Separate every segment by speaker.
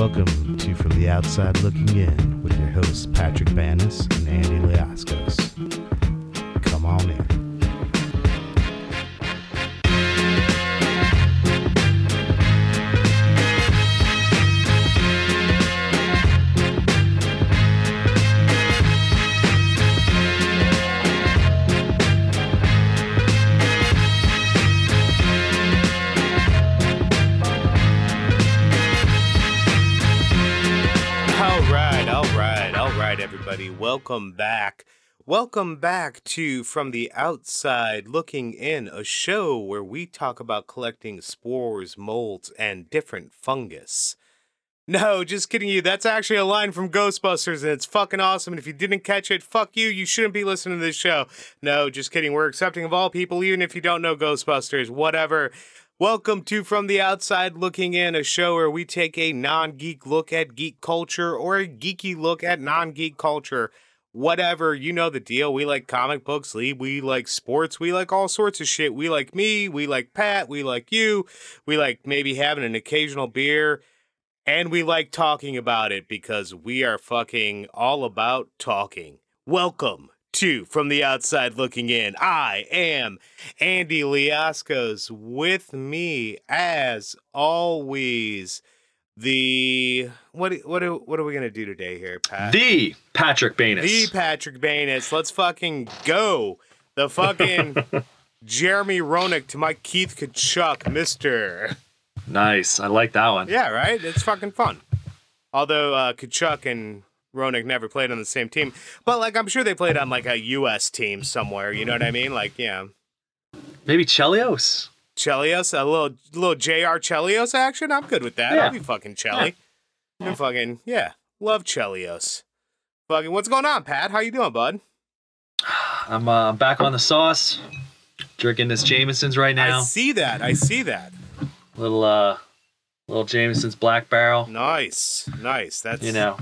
Speaker 1: Welcome to From the Outside Looking In with your hosts Patrick Banis and Andy Leaskos. Come on in.
Speaker 2: Welcome back. Welcome back to From the Outside Looking In, a show where we talk about collecting spores, molds, and different fungus. No, just kidding you. That's actually a line from Ghostbusters, and it's fucking awesome. And if you didn't catch it, fuck you. You shouldn't be listening to this show. No, just kidding. We're accepting of all people, even if you don't know Ghostbusters. Whatever. Welcome to From the Outside Looking In, a show where we take a non geek look at geek culture or a geeky look at non geek culture. Whatever, you know the deal. We like comic books. We like sports. We like all sorts of shit. We like me. We like Pat. We like you. We like maybe having an occasional beer. And we like talking about it because we are fucking all about talking. Welcome to From the Outside Looking In. I am Andy Liascos. With me, as always, the what what are, what are we gonna do today here, Pat?
Speaker 3: The Patrick Banis.
Speaker 2: The Patrick Banis. Let's fucking go. The fucking Jeremy Roenick to my Keith Tkachuk, Mister.
Speaker 3: nice. I like that one.
Speaker 2: Yeah, right. It's fucking fun. Although uh, Tkachuk and Roenick never played on the same team, but like I'm sure they played on like a U.S. team somewhere. You know what I mean? Like yeah,
Speaker 3: Maybe Chelios.
Speaker 2: Chelios, a little little Jr. Chelios action. I'm good with that.
Speaker 3: Yeah.
Speaker 2: I'll be fucking Chelly. I'm fucking yeah, love Chelios. Fucking what's going on, Pat? How you doing, bud?
Speaker 3: I'm uh, back on the sauce. Drinking this Jameson's right now.
Speaker 2: I
Speaker 3: now.
Speaker 2: see that. I see that.
Speaker 3: Little uh little Jameson's Black Barrel.
Speaker 2: Nice, nice. That's
Speaker 3: You know.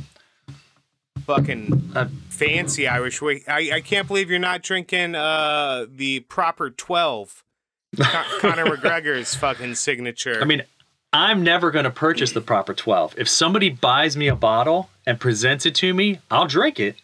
Speaker 2: Fucking
Speaker 3: Uh,
Speaker 2: fancy Irish way. I, I can't believe you're not drinking uh the proper twelve. Con- Conor McGregor's fucking signature.
Speaker 3: I mean, I'm never gonna purchase the proper 12. If somebody buys me a bottle and presents it to me, I'll drink it.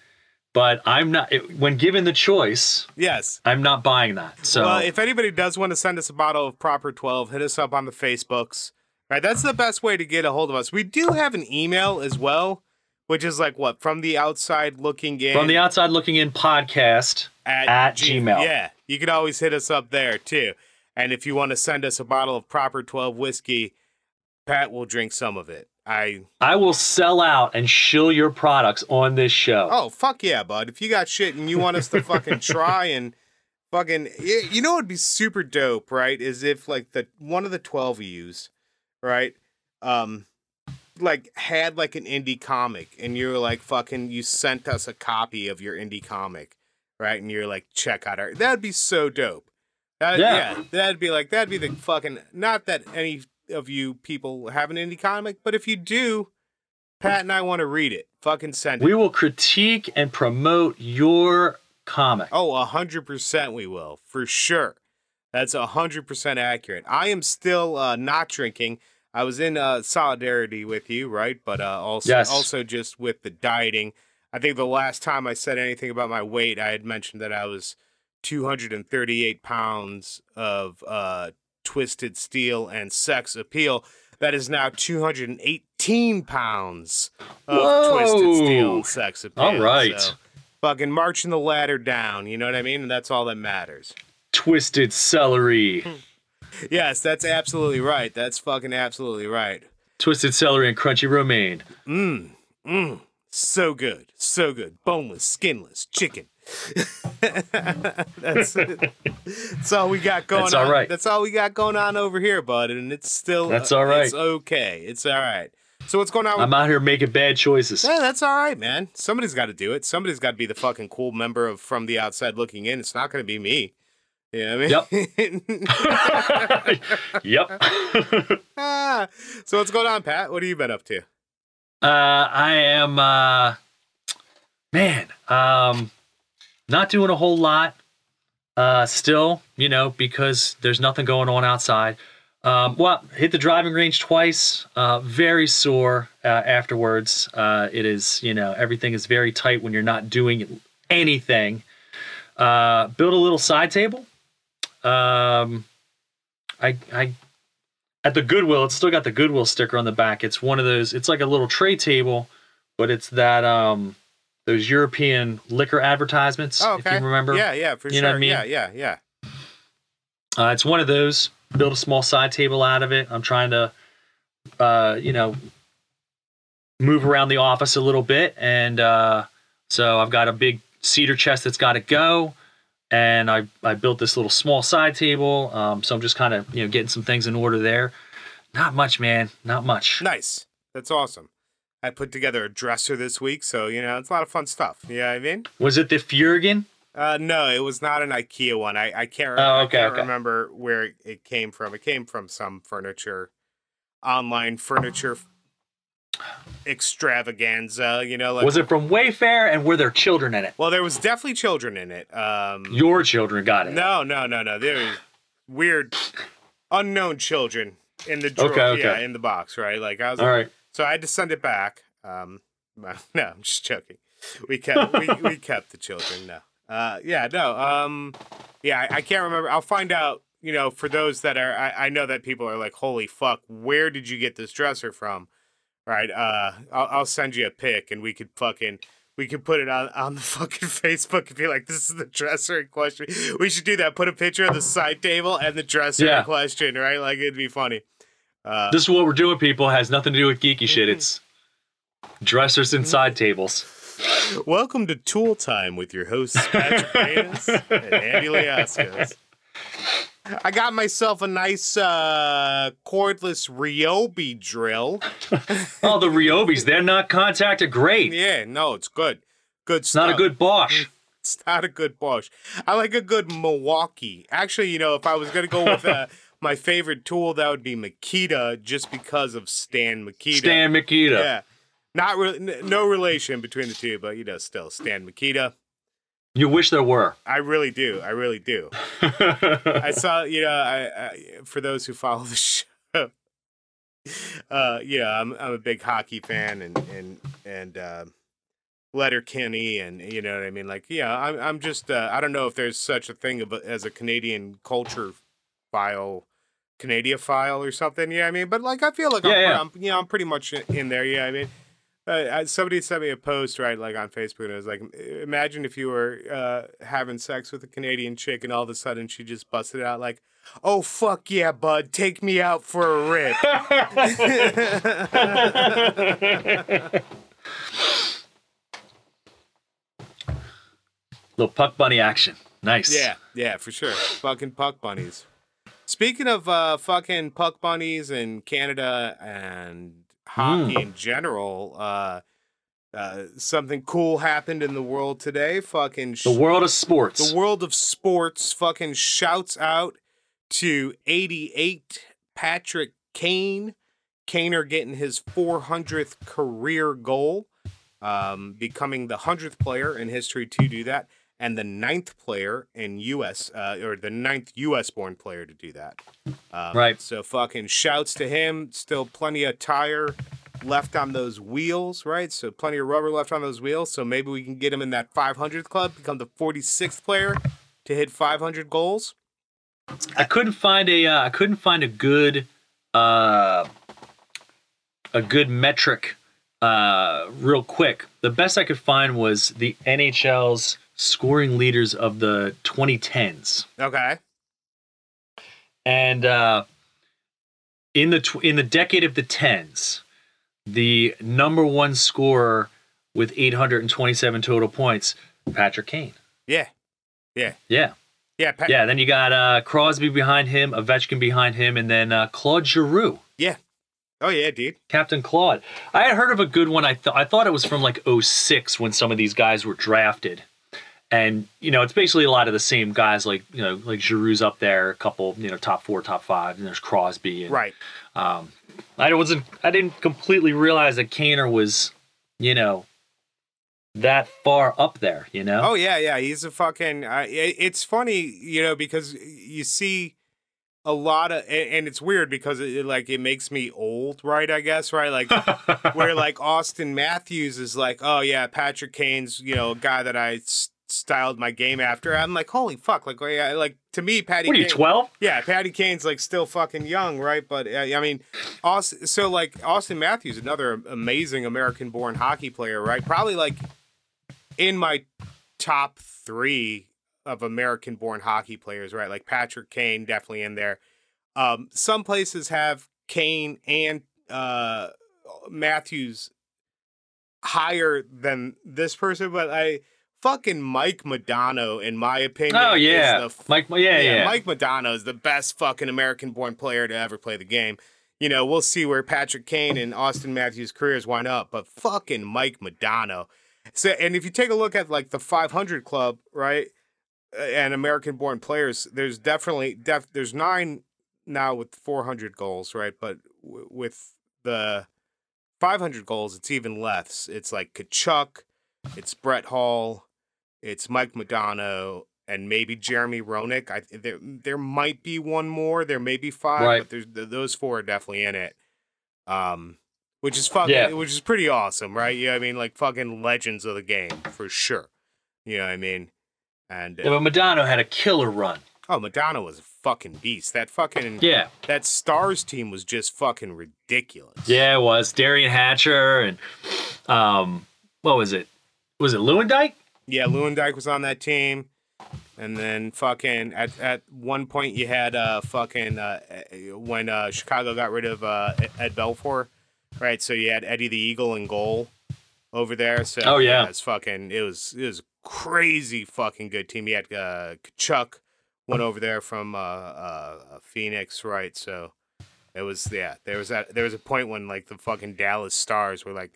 Speaker 3: But I'm not it, when given the choice,
Speaker 2: yes.
Speaker 3: I'm not buying that. So
Speaker 2: well, if anybody does want to send us a bottle of proper twelve, hit us up on the Facebooks. Right, that's the best way to get a hold of us. We do have an email as well, which is like what from the outside looking in
Speaker 3: from the outside looking in podcast at Gmail.
Speaker 2: Yeah, you could always hit us up there too. And if you want to send us a bottle of proper 12 whiskey, Pat will drink some of it. I
Speaker 3: I will sell out and shill your products on this show.
Speaker 2: Oh, fuck yeah, bud. If you got shit and you want us to fucking try and fucking you know would be super dope, right? Is if like the one of the 12 U's, right? Um like had like an indie comic and you're like fucking you sent us a copy of your indie comic, right? And you're like check out our That'd be so dope. That, yeah.
Speaker 3: Yeah.
Speaker 2: that'd be like that'd be the fucking not that any of you people have an indie comic, but if you do, Pat and I want to read it. Fucking send it.
Speaker 3: We will critique and promote your comic.
Speaker 2: Oh, a hundred percent we will, for sure. That's a hundred percent accurate. I am still uh, not drinking. I was in uh, solidarity with you, right? But uh, also,
Speaker 3: Yes.
Speaker 2: also just with the dieting. I think the last time I said anything about my weight, I had mentioned that I was 238 pounds of uh, twisted steel and sex appeal. That is now 218 pounds of twisted steel and sex appeal.
Speaker 3: All right.
Speaker 2: So, fucking marching the ladder down. You know what I mean? And that's all that matters.
Speaker 3: Twisted celery.
Speaker 2: Yes, that's absolutely right. That's fucking absolutely right.
Speaker 3: Twisted celery and crunchy romaine.
Speaker 2: Mmm, mmm. So good. So good. Boneless, skinless, chicken. that's, that's all we got going
Speaker 3: That's
Speaker 2: on.
Speaker 3: all right.
Speaker 2: That's all we got going on over here, bud. And it's still
Speaker 3: That's all right.
Speaker 2: It's okay. It's all right. So what's going on with
Speaker 3: I'm out here making bad choices.
Speaker 2: Yeah, that's all right, man. Somebody's got to do it. Somebody's got to be the fucking cool member of from the outside looking in. It's not going to be me. What I mean?
Speaker 3: yep.
Speaker 2: Ah, so what's going on, Pat? What have you been up to?
Speaker 3: Uh, I am, uh, man, um, not doing a whole lot. Uh, still, you know, because there's nothing going on outside. Um, well, hit the driving range twice. Uh, very sore uh, afterwards. Uh, it is, you know, everything is very tight when you're not doing anything. Uh, built a little side table. Um, I, I, at the Goodwill, it's still got the Goodwill sticker on the back. It's one of those. It's like a little tray table, but it's that um, those European liquor advertisements.
Speaker 2: Oh, okay.
Speaker 3: If you remember,
Speaker 2: Yeah, yeah, for
Speaker 3: You
Speaker 2: sure.
Speaker 3: know what I mean?
Speaker 2: Yeah, yeah, yeah.
Speaker 3: Uh, it's one of those. Build a small side table out of it. I'm trying to, uh, you know, move around the office a little bit, and uh, so I've got a big cedar chest that's got to go, and I I built this little small side table. Um, so I'm just kind of you know getting some things in order there. Not much, man. Not much.
Speaker 2: Nice. That's awesome. I put together a dresser this week, so you know it's a lot of fun stuff. You know I mean?
Speaker 3: Was it the Furgen?
Speaker 2: Uh, no, it was not an IKEA one. I, I can't.
Speaker 3: Oh,
Speaker 2: I can't
Speaker 3: okay.
Speaker 2: remember where it came from. It came from some furniture, online furniture extravaganza. You know, like
Speaker 3: Was it from Wayfair? And were there children in it?
Speaker 2: well, there was definitely children in it. Um,
Speaker 3: Your children got it.
Speaker 2: no, no, no, no. There was weird, unknown children in the drawer.
Speaker 3: Okay, okay.
Speaker 2: Yeah, in the box, right? Like I was.
Speaker 3: All right.
Speaker 2: So I had to send it back. Um, no, I'm just joking. We kept we, we kept the children. No, uh, yeah, no, um, yeah, I, I can't remember. I'll find out. You know, for those that are, I, I know that people are like, "Holy fuck, where did you get this dresser from?" Right? Uh, I'll, I'll send you a pic, and we could fucking. We could put it on, on the fucking Facebook and be like, this is the dresser in question. We should do that. Put a picture of the side table and the dresser
Speaker 3: Yeah.
Speaker 2: in question, right? Like, it'd be funny. Uh,
Speaker 3: This is what we're doing, people. Has nothing to do with geeky shit. It's dressers and side tables.
Speaker 2: Welcome to Tool Time with your hosts Patrick and Andy Liascos. I got myself a nice uh, cordless Ryobi drill.
Speaker 3: Oh, the Ryobis, they're not contacted. Great.
Speaker 2: Yeah, no, it's good. Good
Speaker 3: It's
Speaker 2: stuff.
Speaker 3: not a good Bosch.
Speaker 2: It's not a good Bosch. I like a good Milwaukee. Actually, you know, if I was gonna go with uh, my favorite tool, that would be Makita, just because of Stan Mikita.
Speaker 3: Stan Mikita.
Speaker 2: Yeah, not re- n- no relation between the two, but you know, still Stan Mikita.
Speaker 3: You wish there were.
Speaker 2: I really do. I really do. I saw, you know, I, I for those who follow the show, uh, you know, I'm I'm a big hockey fan and and and uh, Letterkenny and you know what I mean. Like, yeah, I'm I'm just uh, I don't know if there's such a thing of as a Canadian culture file. Canadian file or something, yeah. I mean, but like I feel like I'm,
Speaker 3: Yeah, yeah.
Speaker 2: I'm, you know, I'm pretty much in there. Yeah, I mean, uh, somebody sent me a post right like on facebook and it was like imagine if you were uh, having sex with a canadian chick and all of a sudden she just busted out like oh fuck yeah bud take me out for a rip
Speaker 3: Little puck bunny action. Nice.
Speaker 2: yeah yeah for sure fucking puck bunnies speaking of uh, fucking puck bunnies in canada and hockey in general uh, uh, something cool happened in the world today fucking
Speaker 3: The world of sports.
Speaker 2: The world of sports fucking shouts out to 88 Patrick Kane. Kaner getting his 400th career goal, um, becoming the 100th player in history to do that, and the ninth player in U.S. Uh, or the ninth U.S. born player to do that. Um,
Speaker 3: Right.
Speaker 2: So fucking shouts to him. Still plenty of tire left on those wheels, right? So plenty of rubber left on those wheels. So maybe we can get him in that 500th club, become the 46th player to hit 500 goals.
Speaker 3: I couldn't find a uh, I couldn't find a good uh, a good metric uh, real quick. The best I could find was the NHL's scoring leaders of the 2010s.
Speaker 2: Okay.
Speaker 3: And uh, in the tw- in the decade of the tens, the number one scorer with 827 total points, Patrick Kane.
Speaker 2: Yeah. Yeah.
Speaker 3: Yeah,
Speaker 2: Yeah. Pat-
Speaker 3: yeah. Then you got uh, Crosby behind him, Ovechkin behind him, and then uh, Claude Giroux,
Speaker 2: Yeah. Oh, yeah, dude.
Speaker 3: Captain Claude. I had heard of a good one. I thought I thought it was from like 06 when some of these guys were drafted. And you know, it's basically a lot of the same guys, like you know, like Giroux's up there, a couple, you know, top four, top five, and there's Crosby. And,
Speaker 2: Right.
Speaker 3: Um, I wasn't. I didn't completely realize that Kaner was, you know, that far up there. You know.
Speaker 2: Oh, yeah, yeah. He's a fucking. Uh, it- it's funny, you know, because you see a lot of and, and it's weird because it, it, like it makes me old right i guess right like where like auston matthews is like oh yeah patrick kane's you know a guy that i s- styled my game after i'm like holy fuck like like to me patty
Speaker 3: What are you, 12?
Speaker 2: yeah patty kane's like still fucking young right but uh, i mean auston so like auston matthews another amazing american born hockey player right probably like in my top three of American born hockey players, right? Like Patrick Kane, definitely in there. Um, some places have Kane and uh, Matthews higher than this person, but I fucking Mike Modano, in my opinion.
Speaker 3: Oh yeah,
Speaker 2: the
Speaker 3: Mike. Yeah, yeah.
Speaker 2: Mike Modano is the best fucking American born player to ever play the game. You know, we'll see where Patrick Kane and Auston Matthews' careers wind up, but fucking Mike Modano. So, and if you take a look at like the 500 club, right, and American born players, there's definitely def, there's nine now with 400 goals, right? But w- with the 500 goals, it's even less. It's like Tkachuk, it's Brett Hull, it's Mike Modano, and maybe Jeremy Roenick. I there there might be one more. There may be five,
Speaker 3: Right.
Speaker 2: but there's th- those four are definitely in it. Um, which is fucking,
Speaker 3: Yeah.
Speaker 2: which is pretty awesome, right? Yeah, I mean, like fucking legends of the game for sure. You know what I mean? And
Speaker 3: Yeah, but Modano had a killer run.
Speaker 2: oh, Modano was a fucking beast. That fucking
Speaker 3: Yeah,
Speaker 2: that Stars team was just fucking ridiculous.
Speaker 3: yeah, it was Derian Hatcher and um, what was it? Was it Lewandike?
Speaker 2: Yeah, Lewandike was on that team. And then fucking at, at one point you had uh fucking uh when uh Chicago got rid of uh Ed Belfour, right? So you had Eddie the Eagle in goal over there. So
Speaker 3: Oh, yeah.
Speaker 2: it's fucking it was it was a crazy fucking good team. You had uh Chuck went over there from uh, uh Phoenix, right? So it was yeah, there was that there was a point when like the fucking Dallas Stars were like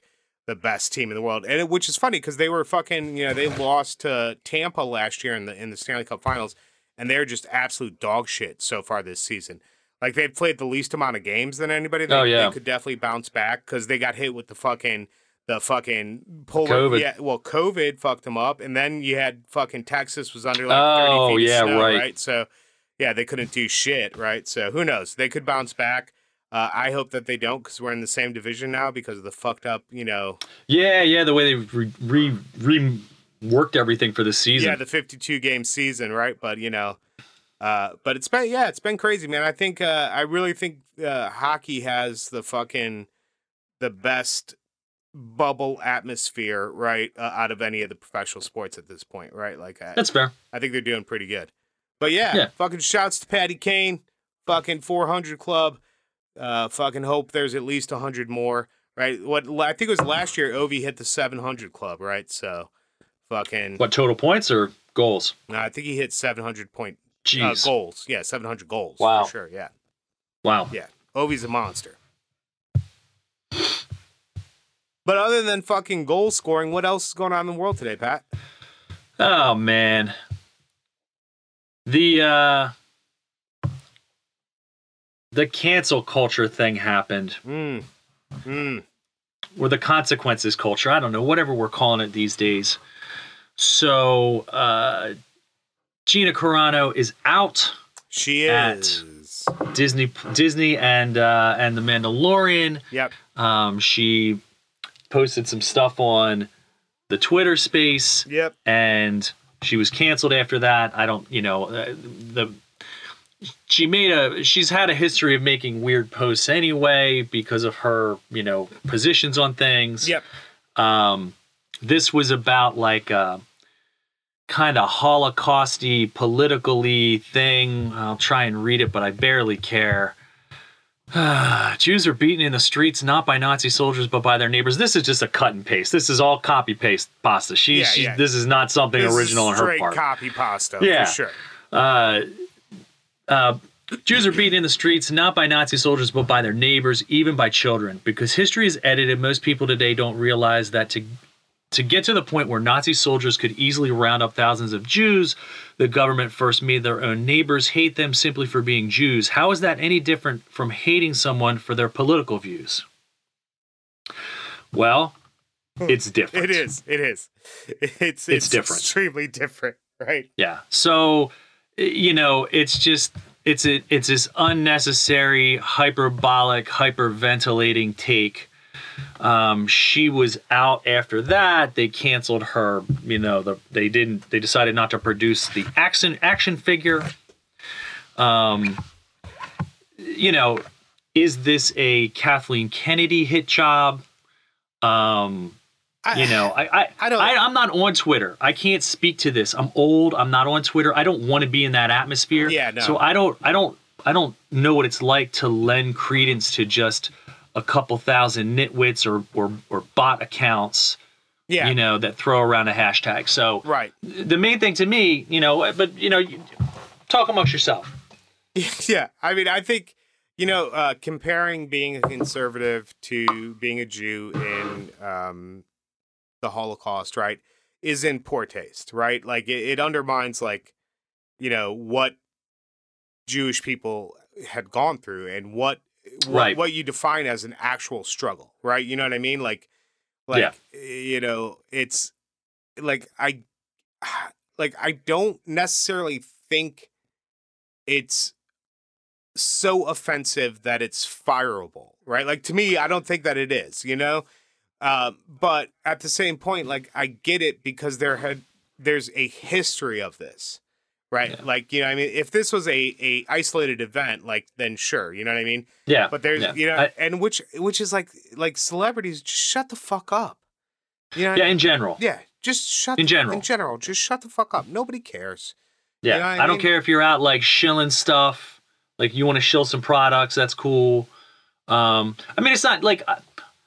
Speaker 2: the best team in the world, and it, which is funny because they were fucking you know they lost to Tampa last year in the in the Stanley Cup Finals, and they're just absolute dog shit so far this season. Like they've played the least amount of games than anybody. They,
Speaker 3: Oh, yeah.
Speaker 2: they could definitely bounce back because they got hit with the fucking the fucking polar.
Speaker 3: COVID.
Speaker 2: Yeah, well, COVID fucked them up, and then you had fucking Texas was under like
Speaker 3: Oh,
Speaker 2: thirty feet
Speaker 3: yeah,
Speaker 2: of snow,
Speaker 3: right.
Speaker 2: right? So yeah, they couldn't do shit, right? So who knows? They could bounce back. Uh, I hope that they don't because we're in the same division now because of the fucked up, you know,
Speaker 3: Yeah, yeah. The way they re, re, re worked everything for the season.
Speaker 2: yeah, the 52 game season, right? But you know, uh, but it's been yeah, it's been crazy, man. I think uh, I really think uh, hockey has the fucking the best bubble atmosphere, right, uh, out of any of the professional sports at this point, right? Like I,
Speaker 3: That's fair.
Speaker 2: I think they're doing pretty good. But yeah,
Speaker 3: Yeah.
Speaker 2: fucking shouts to Patty Kane, fucking 400 club. Uh, fucking hope there's at least 100 more, right? What I think it was last year, Ovi hit the 700 club, right? So, fucking,
Speaker 3: What total points or goals?
Speaker 2: no, I think he hit 700 point uh,
Speaker 3: Jeez.
Speaker 2: goals. Yeah, 700 goals.
Speaker 3: Wow.
Speaker 2: For sure. Yeah.
Speaker 3: Wow.
Speaker 2: Yeah. Ovi's a monster. But other than fucking goal scoring, what else is going on in the world today, Pat?
Speaker 3: Oh man. The uh the cancel culture thing happened,
Speaker 2: Mm. Mm.
Speaker 3: or the consequences culture. I don't know, whatever we're calling it these days. So uh Gina Carano is out.
Speaker 2: She
Speaker 3: At-
Speaker 2: is.
Speaker 3: Disney Disney and uh and the Mandalorian.
Speaker 2: Yep.
Speaker 3: Um she posted some stuff on the Twitter space.
Speaker 2: Yep.
Speaker 3: and she was canceled after that. I don't, you know, uh, the she made a she's had a history of making weird posts anyway because of her, you know, positions on things.
Speaker 2: Yep.
Speaker 3: Um this was about like a kind of holocausty politically thing. I'll try and read it, but I barely care. Jews are beaten in the streets not by Nazi soldiers but by their neighbors. This is just a cut and paste. This is all copy paste pasta. She,
Speaker 2: Yeah,
Speaker 3: she
Speaker 2: yeah.
Speaker 3: this is not something
Speaker 2: This
Speaker 3: original on her
Speaker 2: straight
Speaker 3: part.
Speaker 2: copy pasta.
Speaker 3: Yeah.
Speaker 2: For sure.
Speaker 3: Uh, uh, Jews are beaten in the streets not by Nazi soldiers but by their neighbors, even by children. Because history is edited, most people today don't realize that to to get to the point where Nazi soldiers could easily round up thousands of Jews, the government first made their own neighbors hate them simply for being Jews. How is that any different from hating someone for their political views? Well, it's different.
Speaker 2: It is. It is. It's it's,
Speaker 3: different.
Speaker 2: Extremely different, right?
Speaker 3: Yeah. So, you know, it's just it's a, it's this unnecessary hyperbolic hyperventilating take. Um, she was out after that. They canceled her you know the, they didn't they decided not to produce the action action figure. Um you know is this a kathleen kennedy hit job? Um
Speaker 2: I,
Speaker 3: you know i i,
Speaker 2: I don't-
Speaker 3: I i'm not on twitter. I can't speak to this. I'm old. I'm not on twitter. I don't want to be in that atmosphere.
Speaker 2: Yeah, no.
Speaker 3: so i don't i don't i don't know what it's like to lend credence to just a couple thousand nitwits or or, or bot accounts
Speaker 2: yeah,
Speaker 3: you know that throw around a hashtag. So
Speaker 2: right.
Speaker 3: the main thing to me you know but you know you, talk amongst yourself.
Speaker 2: Yeah, I mean, I think you know, uh, comparing being a conservative to being a Jew in um, the Holocaust, right, is in poor taste, right? Like it, it undermines, like you know, what Jewish people had gone through and what what,
Speaker 3: Right.
Speaker 2: what you define as an actual struggle, right? You know what I mean? Like, like
Speaker 3: Yeah.
Speaker 2: you know, it's like I like I don't necessarily think it's so offensive that it's fireable, right? Like to me, I don't think that it is, you know. Um, but at the same point, like I get it because there had there's a history of this, right?
Speaker 3: Yeah.
Speaker 2: Like you know, I mean, if this was a a isolated event, like then sure, you know what I mean.
Speaker 3: yeah
Speaker 2: But there's
Speaker 3: yeah.
Speaker 2: you know,
Speaker 3: I-
Speaker 2: and which which is like like celebrities, just shut the fuck up. You know, I
Speaker 3: yeah
Speaker 2: mean?
Speaker 3: in general
Speaker 2: yeah, just shut
Speaker 3: In
Speaker 2: the-
Speaker 3: general.
Speaker 2: in general, just shut the fuck up. Nobody cares.
Speaker 3: Yeah,
Speaker 2: You know I
Speaker 3: I, don't care if you're out like shilling stuff, like you want to shill some products. That's cool. Um, I mean, it's not like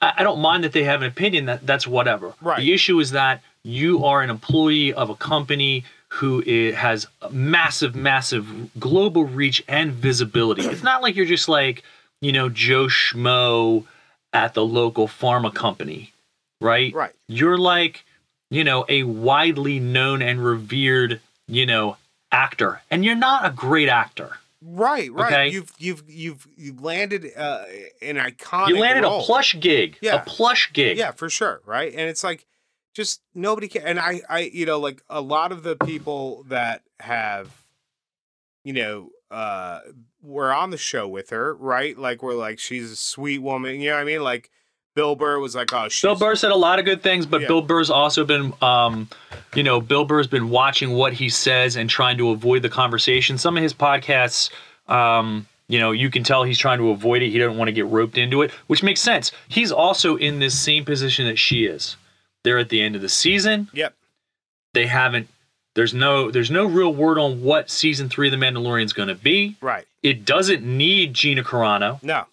Speaker 3: I, don't mind that they have an opinion. That that's whatever.
Speaker 2: Right.
Speaker 3: The issue is that you are an employee of a company who has massive, massive global reach and visibility. It's not like you're just like you know Joe Schmo at the local pharma company, right?
Speaker 2: Right.
Speaker 3: You're like, you know, a widely known and revered, you know, actor, and you're not a great actor.
Speaker 2: Right, right.
Speaker 3: Okay.
Speaker 2: You've you've you've you landed uh, an iconic.
Speaker 3: you landed
Speaker 2: role.
Speaker 3: a plush gig,
Speaker 2: Yeah.
Speaker 3: a plush gig.
Speaker 2: Yeah, for sure. Right, and it's like just nobody can. And I, I, you know, like a lot of the people that have, you know, uh, were on the show with her. Right, like we're like she's a sweet woman. You know what I mean? Like Bill Burr was like, oh, she's,
Speaker 3: Bill Burr said a lot of good things, but
Speaker 2: Yeah.
Speaker 3: Bill Burr's also been, um, you know, Bill Burr's been watching what he says and trying to avoid the conversation. Some of his podcasts, um, you know, you can tell he's trying to avoid it. He doesn't want to get roped into it, which makes sense. He's also in this same position that she is. They're at the end of the season.
Speaker 2: Yep.
Speaker 3: They haven't. There's no. There's no real word on what season three of The Mandalorian is going to be.
Speaker 2: Right.
Speaker 3: It doesn't need Gina Carano.
Speaker 2: No.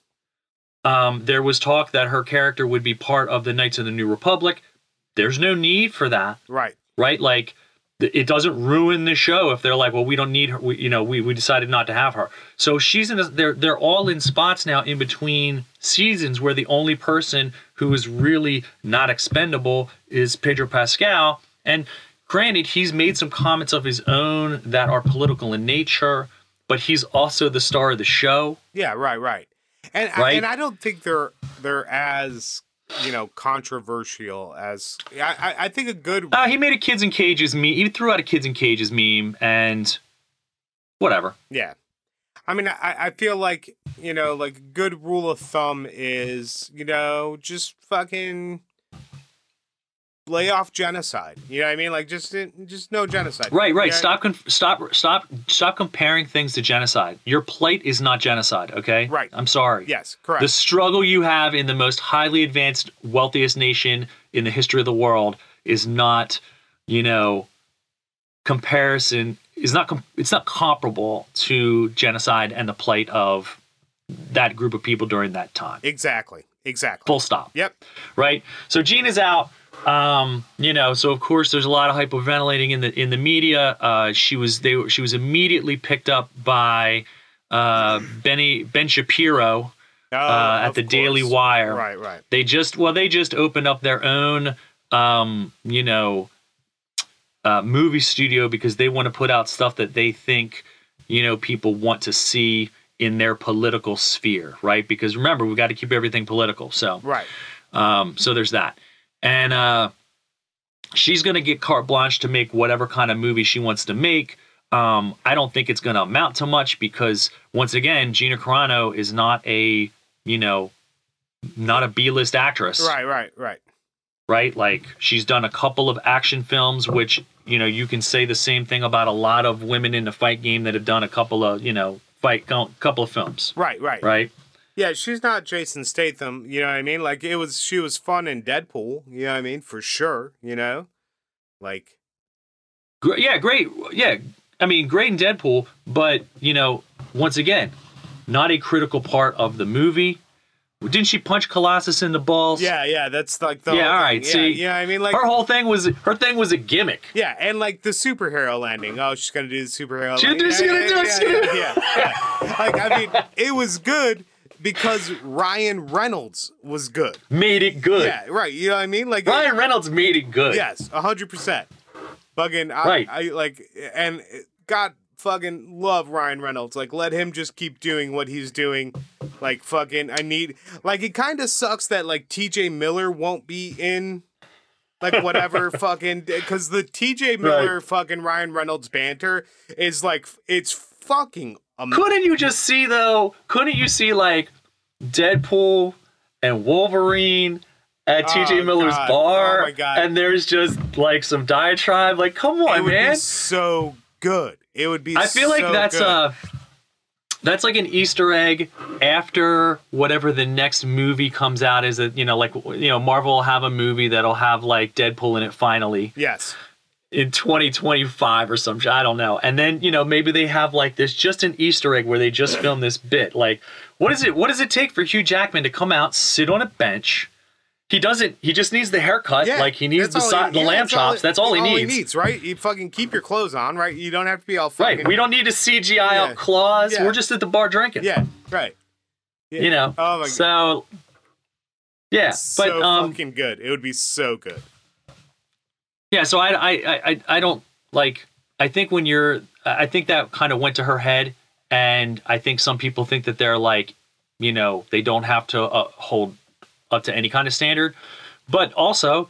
Speaker 3: Um, there was talk that her character would be part of the Knights of the New Republic. There's no need for that,
Speaker 2: Right.
Speaker 3: right? Like, it doesn't ruin the show if they're like, well, we don't need her. We, you know, we, we decided not to have her. So she's in. A, they're they're all in spots now in between seasons where the only person who is really not expendable is Pedro Pascal. And granted, he's made some comments of his own that are political in nature, but he's also the star of the show.
Speaker 2: Yeah. Right. Right. And I,
Speaker 3: Right?
Speaker 2: and I don't think they're they're as you know controversial as I I, I think a good
Speaker 3: Uh, he made a kids in cages meme. He threw out a kids in cages meme, and whatever.
Speaker 2: Yeah. I mean, I, I feel like, you know, like good rule of thumb is, you know, just fucking lay off genocide. You know what I mean? Like just just no genocide.
Speaker 3: Right, right.
Speaker 2: Yeah,
Speaker 3: Stop, conf- stop, stop, stop comparing things to genocide. Your plight is not genocide. Okay.
Speaker 2: Right.
Speaker 3: I'm sorry.
Speaker 2: Yes, correct.
Speaker 3: The struggle you have in the most highly advanced, wealthiest nation in the history of the world is not, you know, comparison is not. Com- it's not comparable to genocide and the plight of that group of people during that time.
Speaker 2: exactly. Exactly.
Speaker 3: Full stop.
Speaker 2: Yep.
Speaker 3: right? So Gene is out. Um, you know, so of course there's a lot of hyperventilating in the in the media. Uh, she was they were- she was immediately picked up by uh, Benny Ben Shapiro
Speaker 2: Oh,
Speaker 3: uh, at
Speaker 2: of
Speaker 3: the Daily. Wire.
Speaker 2: Right, right.
Speaker 3: They just well they just opened up their own um, you know uh, movie studio because they want to put out stuff that they think you know people want to see in their political sphere, right? Because remember we've got to keep everything political. So
Speaker 2: Right.
Speaker 3: um, so there's that. And uh, she's going to get carte blanche to make whatever kind of movie she wants to make. Um, I don't think it's going to amount to much because once again, Gina Carano is not a you know not a B-list actress,
Speaker 2: Right, right, right.
Speaker 3: right? Like she's done a couple of action films, which you know you can say the same thing about a lot of women in the fight game that have done a couple of you know fight couple of films,
Speaker 2: Right, right.
Speaker 3: right?
Speaker 2: Yeah, she's not Jason Statham, you know what I mean? Like it was she was fun in Deadpool, you know what I mean? For sure, you know? Like
Speaker 3: yeah, great. Yeah, I mean, great in Deadpool, but you know, once again, not a critical part of the movie. Didn't she punch Colossus in the balls?
Speaker 2: Yeah, yeah, that's like the
Speaker 3: Yeah, all
Speaker 2: thing.
Speaker 3: right,
Speaker 2: Yeah,
Speaker 3: see,
Speaker 2: yeah, I mean like
Speaker 3: her whole thing was her thing was a gimmick.
Speaker 2: Yeah, and like the superhero landing. Oh, she's gonna do the superhero
Speaker 3: She's
Speaker 2: landing.
Speaker 3: gonna do- do it, she's
Speaker 2: yeah, yeah, yeah, yeah. Like I mean, it was good because Ryan Reynolds was good.
Speaker 3: Made it good.
Speaker 2: Yeah, right. You know what I mean? Like
Speaker 3: Ryan Reynolds made it good.
Speaker 2: Yes, hundred percent. Fucking I,
Speaker 3: Right.
Speaker 2: I like and God fucking love Ryan Reynolds. Like let him just keep doing what he's doing. Like fucking I need like it kind of sucks that like TJ Miller won't be in like whatever fucking cuz the TJ Miller fucking Ryan Reynolds banter is like it's fucking amazing.
Speaker 3: Couldn't you just see though? Couldn't you see like Deadpool and Wolverine at TJ
Speaker 2: Oh,
Speaker 3: Miller's
Speaker 2: God.
Speaker 3: bar?
Speaker 2: Oh, my God.
Speaker 3: And there's just like some diatribe. Like, come
Speaker 2: It
Speaker 3: on,
Speaker 2: would
Speaker 3: man.
Speaker 2: be so good. It would be so.
Speaker 3: I feel like that's
Speaker 2: good.
Speaker 3: uh that's like an Easter egg after whatever the next movie comes out. Is that you know like you know Marvel will have a movie that'll have like Deadpool in it finally
Speaker 2: Yes.
Speaker 3: In 2025 or some I don't know. And then you know maybe they have like this just an Easter egg where they just film this bit. Like what is it? What does it take for Hugh Jackman to come out, sit on a bench? He doesn't. He just needs the haircut.
Speaker 2: Yeah,
Speaker 3: like he needs the
Speaker 2: all
Speaker 3: si- the
Speaker 2: yeah,
Speaker 3: lamb
Speaker 2: that's all
Speaker 3: chops. that's all, he, needs.
Speaker 2: needs, right? You fucking keep your clothes on, right? You don't have to be all fucking
Speaker 3: Right. We don't need to CGI
Speaker 2: Yeah.
Speaker 3: out claws. We're just at the bar drinking.
Speaker 2: Yeah, right.
Speaker 3: You know.
Speaker 2: Oh my god.
Speaker 3: So. Yeah,
Speaker 2: so
Speaker 3: but um,
Speaker 2: fucking good. It would be so good.
Speaker 3: Yeah. So I, I, I, I- don't like. I think when you're, I think that kind of went to her head, and I think some people think that they're like, you know, they don't have to uh, hold up to any kind of standard, but also.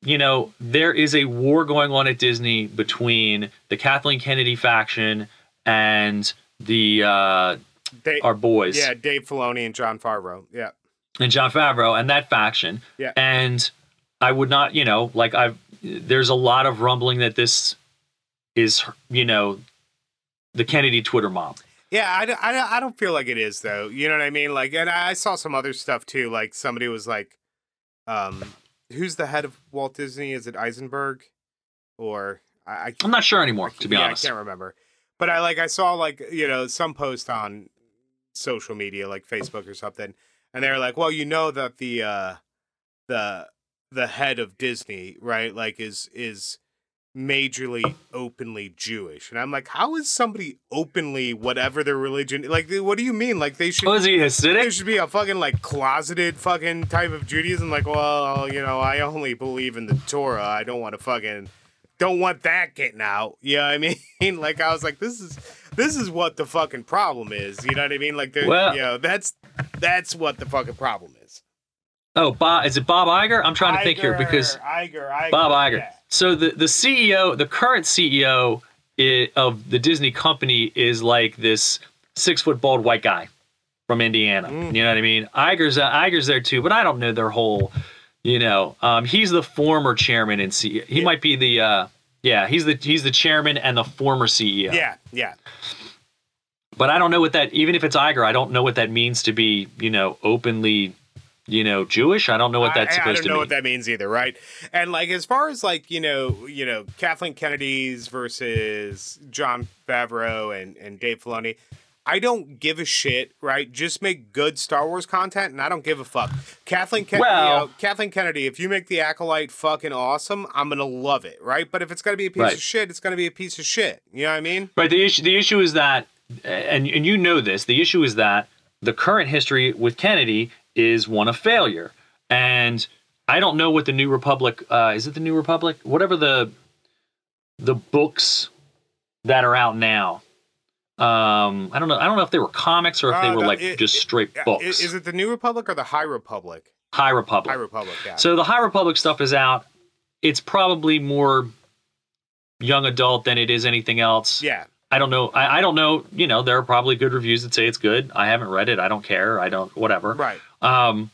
Speaker 3: You know, there is a war going on at Disney between the Kathleen Kennedy faction and the uh,
Speaker 2: Dave,
Speaker 3: our boys.
Speaker 2: yeah, Dave Filoni and Jon Favreau. Yeah,
Speaker 3: and Jon Favreau and that faction.
Speaker 2: Yeah.
Speaker 3: And I would not, you know, like I've there's a lot of rumbling that this is, you know, the Kennedy Twitter mob.
Speaker 2: yeah. I, don't- I, I don't feel like it is though. You know what I mean? Like, and I saw some other stuff too. Like somebody was like, um, who's the head of Walt Disney? Is it Eisenberg, or I? I
Speaker 3: I'm not sure anymore, to be
Speaker 2: yeah,
Speaker 3: honest.
Speaker 2: I can't remember. But I like I saw like you know some post on social media like Facebook or something, and they were like, "Well, you know that the uh, the the head of Disney, right? Like is is majorly openly Jewish." And I'm like, "How is somebody openly whatever their religion? Like, what do you mean? Like they should."
Speaker 3: Oh, is he
Speaker 2: there
Speaker 3: Hasidic?
Speaker 2: should be a fucking like closeted fucking type of Judaism. Like, well, you know, I only believe in the Torah. I don't want to fucking don't want that getting out. You know what I mean? like, I was like, this is this is what the fucking problem is. You know what I mean? Like, there,
Speaker 3: Well-
Speaker 2: you know, that's that's what the fucking problem is.
Speaker 3: Oh, Bob, is it Bob Iger? I'm trying to think here because
Speaker 2: Iger, Iger,
Speaker 3: Bob Iger.
Speaker 2: yeah.
Speaker 3: So the the CEO, the current CEO i- of the Disney company is like this six foot bald white guy from Indiana.
Speaker 2: Mm.
Speaker 3: You know what I mean? Iger's uh, Iger's there too, but I don't know their whole. You know, um, he's the former chairman and CEO. He
Speaker 2: Yeah.
Speaker 3: might be the. Uh, yeah, he's the he's the chairman and the former CEO.
Speaker 2: Yeah, yeah.
Speaker 3: But I don't know what that. Even if it's Iger, I don't know what that means to be. You know, openly. You know, Jewish. I don't know what that's
Speaker 2: I, I
Speaker 3: supposed
Speaker 2: don't
Speaker 3: to
Speaker 2: know
Speaker 3: mean.
Speaker 2: what that means either, right? And like as far as like you know, you know, Kathleen Kennedy's versus Jon Favreau and and Dave Filoni, I don't give a shit, right? Just make good Star Wars content, and I don't give a fuck. Kathleen Kennedy,
Speaker 3: Well-
Speaker 2: Kathleen Kennedy, if you make the acolyte fucking awesome, I'm gonna love it, right? But if it's gonna be a piece
Speaker 3: Right.
Speaker 2: of shit, it's gonna be a piece of shit. You know what I mean?
Speaker 3: Right. The issue the issue is that, and and you know this. The issue is that the current history with Kennedy is one of failure, and I don't know what the New Republic uh, is. It the New Republic? Whatever the the books that are out now. Um, I don't know. I don't know if they were comics or if they
Speaker 2: Uh,
Speaker 3: were like
Speaker 2: it-
Speaker 3: just straight
Speaker 2: Yeah,
Speaker 3: books.
Speaker 2: Is, is it the New Republic or the High Republic?
Speaker 3: High Republic.
Speaker 2: High Republic, yeah.
Speaker 3: So the High Republic stuff is out. It's probably more young adult than it is anything else.
Speaker 2: yeah.
Speaker 3: I don't know. I, I don't know. You know, there are probably good reviews that say it's good. I haven't read it. I don't care. I don't. Whatever.
Speaker 2: Right.
Speaker 3: Um,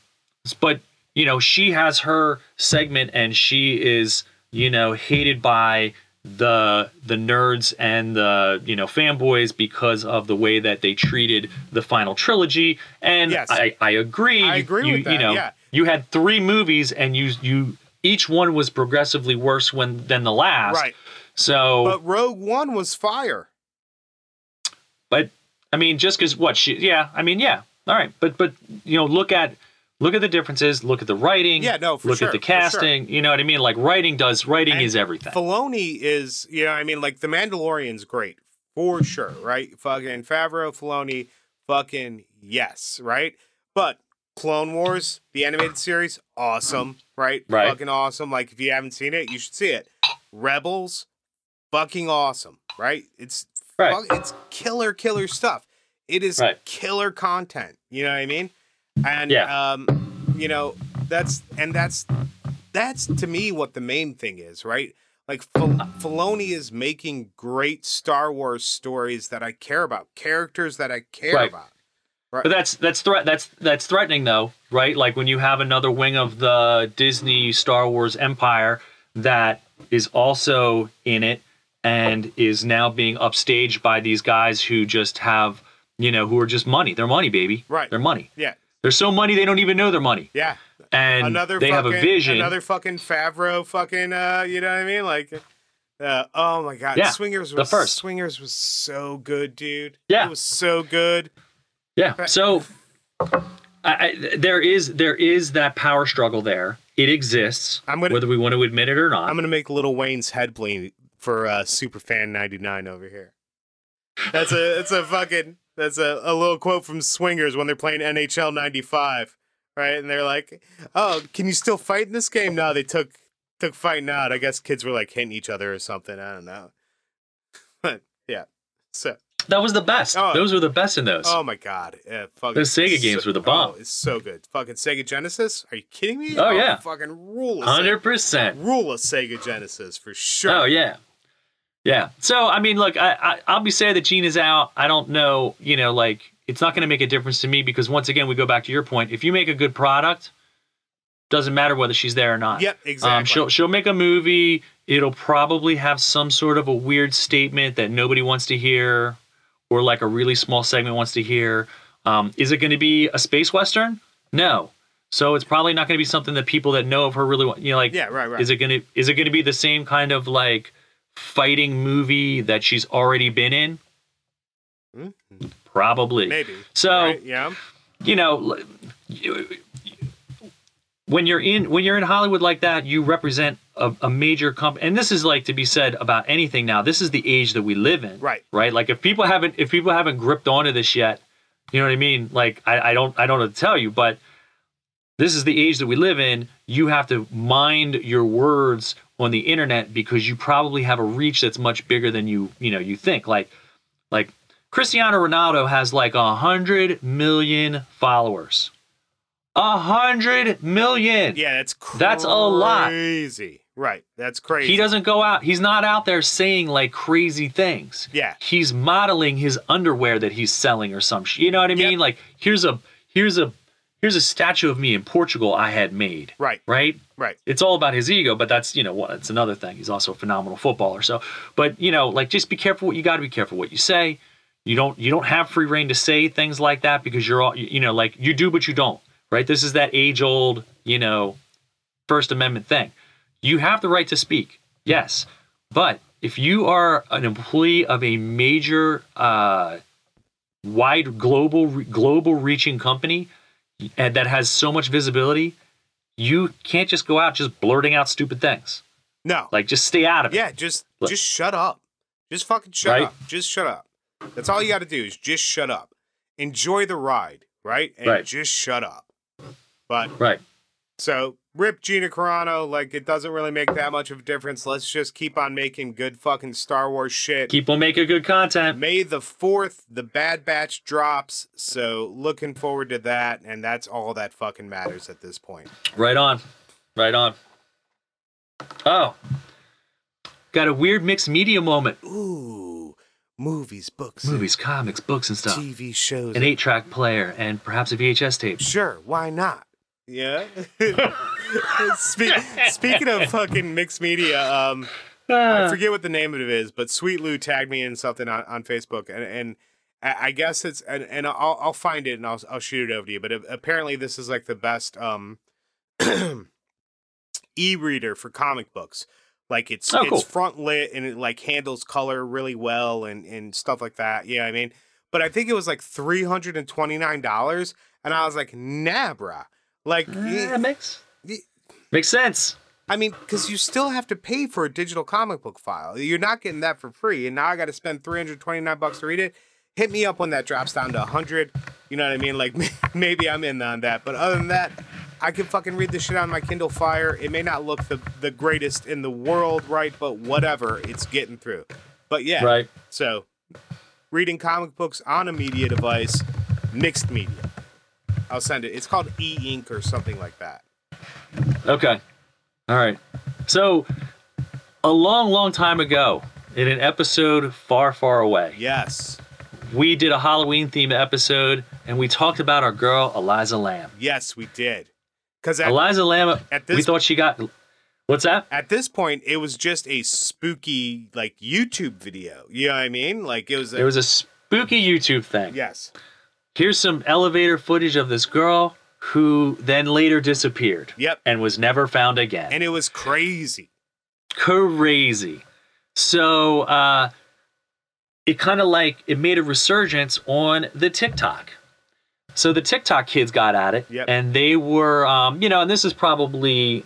Speaker 3: but you know, she has her segment, and she is you know hated by the the nerds and the you know fanboys because of the way that they treated the final trilogy. And
Speaker 2: Yes.
Speaker 3: I I agree.
Speaker 2: I agree
Speaker 3: you,
Speaker 2: with that,
Speaker 3: You know,
Speaker 2: yeah.
Speaker 3: you had three movies, and you you each one was progressively worse when than the last.
Speaker 2: Right.
Speaker 3: So,
Speaker 2: But Rogue One was fire.
Speaker 3: but I mean, just because what she, yeah, I mean, yeah, all right, but but you know, look at look at the differences, look at the writing,
Speaker 2: Yeah, no, for
Speaker 3: look
Speaker 2: sure,
Speaker 3: at the
Speaker 2: for sure.
Speaker 3: casting. You know what I mean? Like writing does writing
Speaker 2: And
Speaker 3: is everything.
Speaker 2: Filoni is, you know, I mean, like the Mandalorian's great for sure, right? Fucking Favreau, Filoni, fucking yes, right? But Clone Wars, the animated series, awesome, right?
Speaker 3: Right.
Speaker 2: Fucking awesome. Like if you haven't seen it, you should see it. Rebels, fucking awesome, right? It's
Speaker 3: Right.
Speaker 2: fuck- it's killer, killer stuff. It is
Speaker 3: Right.
Speaker 2: killer content. You know what I mean? And
Speaker 3: Yeah.
Speaker 2: um, you know, that's and that's that's to me what the main thing is, right? Like Fil- Filoni is making great Star Wars stories that I care about, characters that I care
Speaker 3: Right.
Speaker 2: about.
Speaker 3: But that's that's threat that's that's threatening though, right? Like when you have another wing of the Disney Star Wars empire that is also in it and is now being upstaged by these guys who just have, you know, who are just money. They're money, baby.
Speaker 2: Right.
Speaker 3: They're money.
Speaker 2: Yeah,
Speaker 3: They're so money they don't even know they're money.
Speaker 2: yeah.
Speaker 3: And
Speaker 2: another
Speaker 3: they
Speaker 2: fucking,
Speaker 3: have a vision.
Speaker 2: Another fucking Favreau, fucking, uh, you know what I mean? Like, uh, oh my god,
Speaker 3: Yeah,
Speaker 2: Swingers was the
Speaker 3: first.
Speaker 2: Swingers was so good, dude.
Speaker 3: Yeah.
Speaker 2: it was so good.
Speaker 3: Yeah. So I, I, there is there is that power struggle there. It exists,
Speaker 2: I'm gonna-
Speaker 3: whether we want to admit it or not.
Speaker 2: I'm gonna make Little Wayne's head bleed for uh, Superfan ninety nine over here. That's a that's a fucking that's a, a little quote from Swingers when they're playing NHL ninety five, right? And they're like, "Oh, can you still fight in this game?" No, they took took fighting out. I guess kids were like hitting each other or something. I don't know, but yeah. So
Speaker 3: that was the best.
Speaker 2: Oh.
Speaker 3: Those were the best in those.
Speaker 2: oh my god, yeah, fucking
Speaker 3: Those Sega
Speaker 2: so-
Speaker 3: games were the oh, bomb.
Speaker 2: Oh, it's so good. Fucking Sega Genesis. Are you kidding me?
Speaker 3: Oh, oh yeah.
Speaker 2: fucking rule. of
Speaker 3: Hundred percent.
Speaker 2: Rule of Sega Genesis for sure.
Speaker 3: Oh yeah, yeah. So I mean, look, I, I I'll be saying that Gene is out. I don't know. You know, like it's not going to make a difference to me because once again, we go back to your point. If you make a good product, doesn't matter whether she's there or not.
Speaker 2: Yep, exactly.
Speaker 3: Um, she'll she'll make a movie. It'll probably have some sort of a weird statement that nobody wants to hear, or like a really small segment wants to hear. Um, is it going to be a space western? No. So it's probably not going to be something that people that know of her really want. You know, like
Speaker 2: Yeah, right, right.
Speaker 3: is it going to is it going to be the same kind of like fighting movie that she's already been in?
Speaker 2: Mhm.
Speaker 3: Probably.
Speaker 2: Maybe.
Speaker 3: So
Speaker 2: Right, yeah.
Speaker 3: you know when you're in when you're in hollywood like that you represent a, a major company and this is like to be said about anything now this is the age that we live in
Speaker 2: Right.
Speaker 3: right like if people haven't if people haven't gripped onto this yet you know what i mean like i, I don't i don't know to tell you but this is the age that we live in you have to mind your words on the internet because you probably have a reach that's much bigger than you you know you think like like cristiano ronaldo has like a hundred million followers a hundred million
Speaker 2: Yeah, that's crazy.
Speaker 3: That's a lot.
Speaker 2: Crazy. Right. That's crazy.
Speaker 3: he doesn't go out he's not out there saying like crazy things
Speaker 2: Yeah.
Speaker 3: he's modeling his underwear that he's selling or some shit. You know what I
Speaker 2: Yep.
Speaker 3: mean? Like here's a here's a here's a statue of me in Portugal I had made.
Speaker 2: Right.
Speaker 3: Right?
Speaker 2: Right.
Speaker 3: It's all about his ego, but that's you know what it's another thing. He's also a phenomenal footballer. So, but you know, like just be careful what you got to be careful what you say. You don't you don't have free reign to say things like that because you're all you know like you do but you don't. Right? This is that age old you know First Amendment thing. You have the right to speak, yes, but if you are an employee of a major, uh, wide global global reaching company and that has so much visibility, you can't just go out just blurting out stupid things.
Speaker 2: No.
Speaker 3: Like just stay out of it.
Speaker 2: yeah, just
Speaker 3: Look.
Speaker 2: just shut up. Just fucking shut
Speaker 3: Right?
Speaker 2: up. Just shut up. That's all you got to do is just shut up. Enjoy the ride, right? And
Speaker 3: Right.
Speaker 2: just shut up. But
Speaker 3: Right.
Speaker 2: so rip Gina Carano, like it doesn't really make that much of a difference. Let's just keep on making good fucking Star Wars shit.
Speaker 3: Keep on making good content.
Speaker 2: May the 4th, the Bad Batch drops. So looking forward to that. And that's all that fucking matters at this point.
Speaker 3: Right on. Right on. Oh. Got a weird mixed media moment.
Speaker 2: Ooh. movies, books,
Speaker 3: Movies, comics, books, and stuff.
Speaker 2: TV shows.
Speaker 3: An eight-track player and perhaps a VHS tape.
Speaker 2: Sure, why not? Yeah. Spe- speaking of fucking mixed media, um, I forget what the name of it is, but Sweet Lou tagged me in something on, on Facebook, and and I guess it's and, and I'll I'll find it and I'll I'll shoot it over to you. But apparently, this is like the best um e-reader for comic books. Like it's
Speaker 3: Oh,
Speaker 2: it's
Speaker 3: cool.
Speaker 2: front lit and it like handles color really well and and stuff like that. Yeah, I mean, but I think it was like three hundred and twenty nine dollars, and I was like, nah, bruh. Like,
Speaker 3: Uh,
Speaker 2: eh,
Speaker 3: makes
Speaker 2: y-
Speaker 3: makes sense.
Speaker 2: I mean, because you still have to pay for a digital comic book file. You're not getting that for free, and now I got to spend 329 bucks to read it. Hit me up when that drops down to 100. You know what I mean? Like maybe I'm in on that, but other than that, I can fucking read this shit on my Kindle Fire. It may not look the the greatest in the world, right? But whatever, it's getting through. But yeah,
Speaker 3: Right.
Speaker 2: So, reading comic books on a media device, mixed media. I'll send it. It's called e-ink or something like that.
Speaker 3: Okay. All right. So, a long, long time ago, in an episode far, far away,
Speaker 2: Yes.
Speaker 3: we did a Halloween theme episode and we talked about our girl, Eliza Lam.
Speaker 2: Yes, we did. Because at,
Speaker 3: Eliza Lam,
Speaker 2: at this, we
Speaker 3: thought she got. What's that?
Speaker 2: at this point, it was just a spooky like YouTube video. You know what I mean? Like it was. A,
Speaker 3: There was a spooky YouTube thing.
Speaker 2: yes.
Speaker 3: Here's some elevator footage of this girl who then later disappeared
Speaker 2: Yep.
Speaker 3: and was never found again.
Speaker 2: And it was crazy.
Speaker 3: crazy. So uh, it kind of like it made a resurgence on the TikTok. So the TikTok kids got at it,
Speaker 2: Yep.
Speaker 3: and they were, um, you know, and this is probably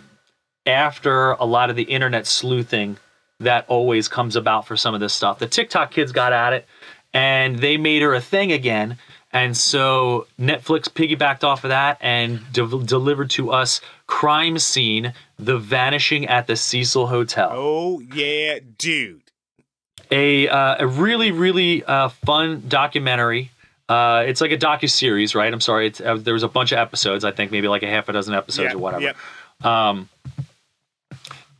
Speaker 3: after a lot of the internet sleuthing that always comes about for some of this stuff. The TikTok kids got at it, and they made her a thing again. And so Netflix piggybacked off of that and de- delivered to us Crime Scene: The Vanishing at the Cecil Hotel
Speaker 2: Oh yeah, dude.
Speaker 3: a uh, a really really uh, fun documentary. Uh, it's like a docu series, right? I'm sorry, it's, uh, there was a bunch of episodes. I think maybe like a half a dozen episodes
Speaker 2: Yeah,
Speaker 3: or whatever.
Speaker 2: Yep.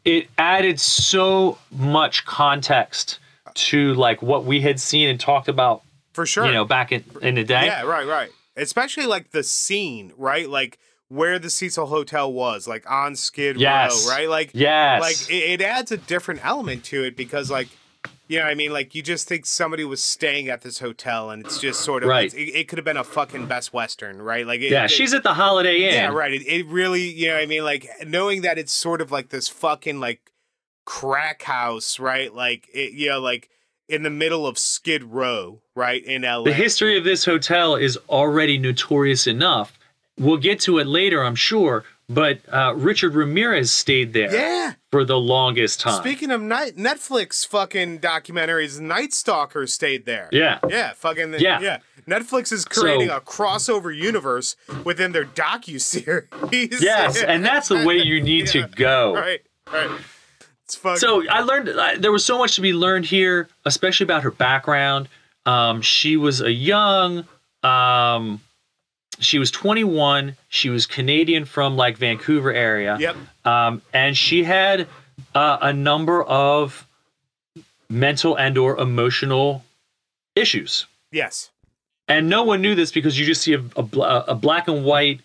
Speaker 3: It added so much context to like what we had seen and talked about,
Speaker 2: For sure.
Speaker 3: you know, back in, in the day.
Speaker 2: Yeah, right, right. Especially like the scene, right? Like where the Cecil Hotel was, like on Skid
Speaker 3: Yes.
Speaker 2: Row, right? Like
Speaker 3: Yes.
Speaker 2: like it, it adds a different element to it because like you know what I mean like you just think somebody was staying at this hotel and it's just sort of
Speaker 3: Right.
Speaker 2: it, it could have been a fucking Best Western right like it,
Speaker 3: yeah, she's at the Holiday Inn.
Speaker 2: yeah right it, it really you know what I mean like knowing that it's sort of like this fucking like crack house right like it, you know like in the middle of Skid Row right in LA
Speaker 3: The history of this hotel is already notorious enough. We'll get to it later, I'm sure. But uh, Richard Ramirez stayed there
Speaker 2: yeah
Speaker 3: for the longest time.
Speaker 2: speaking of night Netflix fucking documentaries Night Stalker stayed there
Speaker 3: yeah.
Speaker 2: Yeah, fucking
Speaker 3: Yeah.
Speaker 2: yeah. Netflix is creating
Speaker 3: So-
Speaker 2: a crossover universe within their docu series.
Speaker 3: Yes, and that's the way you need
Speaker 2: Yeah.
Speaker 3: to go.
Speaker 2: right, right.
Speaker 3: So I learned I, there was so much to be learned here, especially about her background. Um, she was a young, um, she was 21. She was Canadian from like Vancouver area.
Speaker 2: Yep.
Speaker 3: Um, and she had uh, a number of mental and or emotional issues.
Speaker 2: Yes.
Speaker 3: and no one knew this because you just see a, a, a black and white